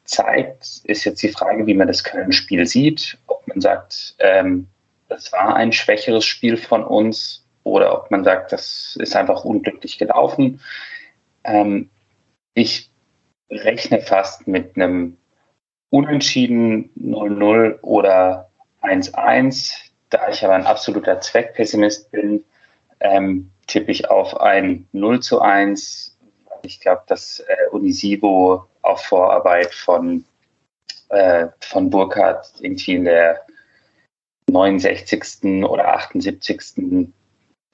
zeigt. Ist jetzt die Frage, wie man das Köln-Spiel sieht. Ob man sagt, ähm, das war ein schwächeres Spiel von uns oder ob man sagt, das ist einfach unglücklich gelaufen. Ähm, ich rechne fast mit einem Unentschieden 0-0 oder 1-1. Da ich aber ein absoluter Zweckpessimist bin, ähm, tippe ich auf ein 0 zu 1. Ich glaube, dass äh, Unisivo auf Vorarbeit von, äh, von Burkhardt irgendwie in der 69. oder 78.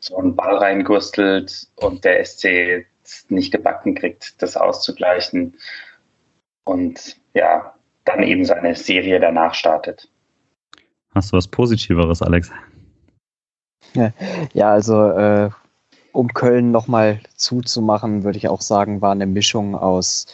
so einen Ball reingurstelt und der SC nicht gebacken kriegt, das auszugleichen. Und ja, dann eben seine Serie danach startet. Hast du was Positiveres, Alex? Ja, also äh, um Köln nochmal zuzumachen, würde ich auch sagen, war eine Mischung aus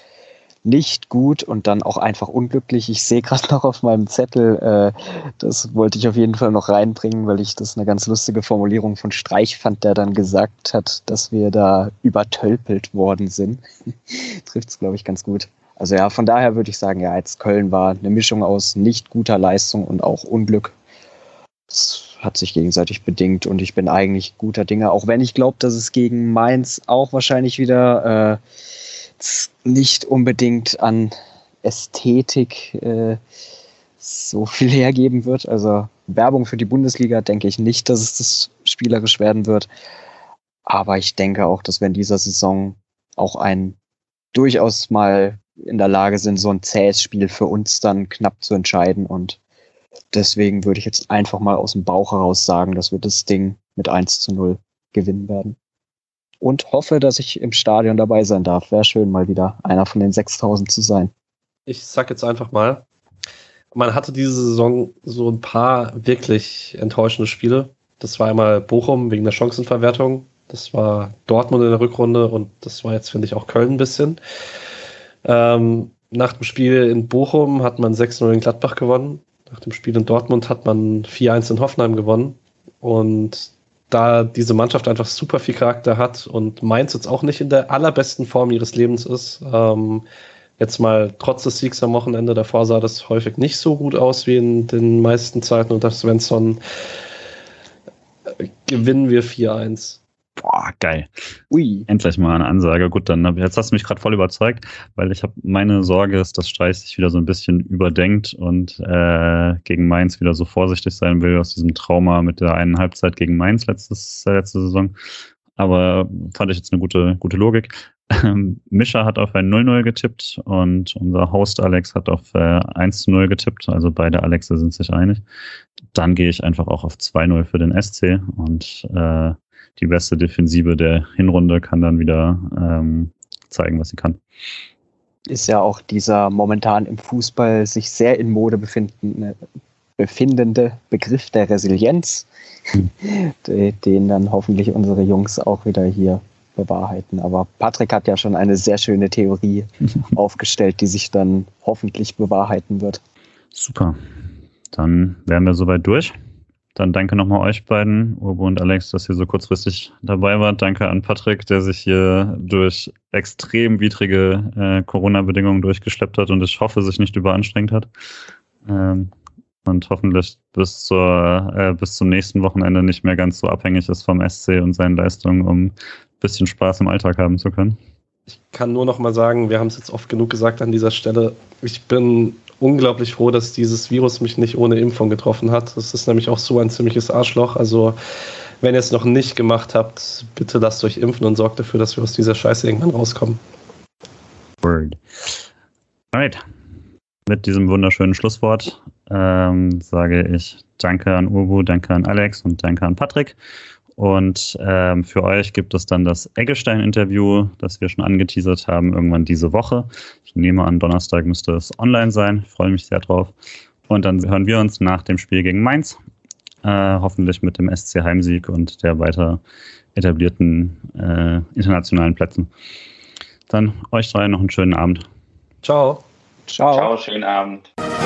nicht gut und dann auch einfach unglücklich. Ich sehe gerade <laughs> noch auf meinem Zettel, äh, das wollte ich auf jeden Fall noch reinbringen, weil ich das eine ganz lustige Formulierung von Streich fand, der dann gesagt hat, dass wir da übertölpelt worden sind. <laughs> Trifft es, glaube ich, ganz gut. Also ja, von daher würde ich sagen, ja, jetzt Köln war eine Mischung aus nicht guter Leistung und auch Unglück. Das hat sich gegenseitig bedingt und ich bin eigentlich guter Dinge, auch wenn ich glaube, dass es gegen Mainz auch wahrscheinlich wieder äh, nicht unbedingt an Ästhetik äh, so viel hergeben wird. Also Werbung für die Bundesliga denke ich nicht, dass es das spielerisch werden wird. Aber ich denke auch, dass wir in dieser Saison auch ein durchaus mal in der Lage sind, so ein zähes Spiel für uns dann knapp zu entscheiden. Und deswegen würde ich jetzt einfach mal aus dem Bauch heraus sagen, dass wir das Ding mit 1 zu 0 gewinnen werden und hoffe, dass ich im Stadion dabei sein darf. Wäre schön, mal wieder einer von den 6000 zu sein. Ich sag jetzt einfach mal, man hatte diese Saison so ein paar wirklich enttäuschende Spiele. Das war einmal Bochum wegen der Chancenverwertung. Das war Dortmund in der Rückrunde und das war jetzt, finde ich, auch Köln ein bisschen. Ähm, nach dem Spiel in Bochum hat man 6-0 in Gladbach gewonnen. Nach dem Spiel in Dortmund hat man 4-1 in Hoffenheim gewonnen. Und da diese Mannschaft einfach super viel Charakter hat und Mainz jetzt auch nicht in der allerbesten Form ihres Lebens ist. Ähm, jetzt mal trotz des Siegs am Wochenende davor sah das häufig nicht so gut aus wie in den meisten Zeiten unter Svensson. Äh, gewinnen wir 4-1. Boah, geil. Ui. Endlich mal eine Ansage. Gut, dann jetzt hast du mich gerade voll überzeugt, weil ich habe meine Sorge ist, dass Streich sich wieder so ein bisschen überdenkt und äh, gegen Mainz wieder so vorsichtig sein will aus diesem Trauma mit der einen Halbzeit gegen Mainz letztes, äh, letzte Saison. Aber fand ich jetzt eine gute, gute Logik. Ähm, Mischa hat auf ein 0-0 getippt und unser Host Alex hat auf äh, 1-0 getippt. Also beide Alexe sind sich einig. Dann gehe ich einfach auch auf 2-0 für den SC und äh, die beste Defensive der Hinrunde kann dann wieder ähm, zeigen, was sie kann. Ist ja auch dieser momentan im Fußball sich sehr in Mode befindende, befindende Begriff der Resilienz, hm. <laughs> den dann hoffentlich unsere Jungs auch wieder hier bewahrheiten. Aber Patrick hat ja schon eine sehr schöne Theorie <laughs> aufgestellt, die sich dann hoffentlich bewahrheiten wird. Super. Dann wären wir soweit durch. Dann danke nochmal euch beiden, Urbo und Alex, dass ihr so kurzfristig dabei wart. Danke an Patrick, der sich hier durch extrem widrige äh, Corona-Bedingungen durchgeschleppt hat und ich hoffe, sich nicht überanstrengt hat. Ähm, und hoffentlich bis, zur, äh, bis zum nächsten Wochenende nicht mehr ganz so abhängig ist vom SC und seinen Leistungen, um ein bisschen Spaß im Alltag haben zu können. Ich kann nur noch mal sagen, wir haben es jetzt oft genug gesagt an dieser Stelle. Ich bin unglaublich froh, dass dieses Virus mich nicht ohne Impfung getroffen hat. Das ist nämlich auch so ein ziemliches Arschloch. Also, wenn ihr es noch nicht gemacht habt, bitte lasst euch impfen und sorgt dafür, dass wir aus dieser Scheiße irgendwann rauskommen. Word. Alright. Mit diesem wunderschönen Schlusswort ähm, sage ich Danke an Urbu, danke an Alex und danke an Patrick. Und ähm, für euch gibt es dann das Eggestein-Interview, das wir schon angeteasert haben, irgendwann diese Woche. Ich nehme an, Donnerstag müsste es online sein. Ich freue mich sehr drauf. Und dann hören wir uns nach dem Spiel gegen Mainz, äh, hoffentlich mit dem SC Heimsieg und der weiter etablierten äh, internationalen Plätzen. Dann euch drei noch einen schönen Abend. Ciao. Ciao. Ciao, schönen Abend. So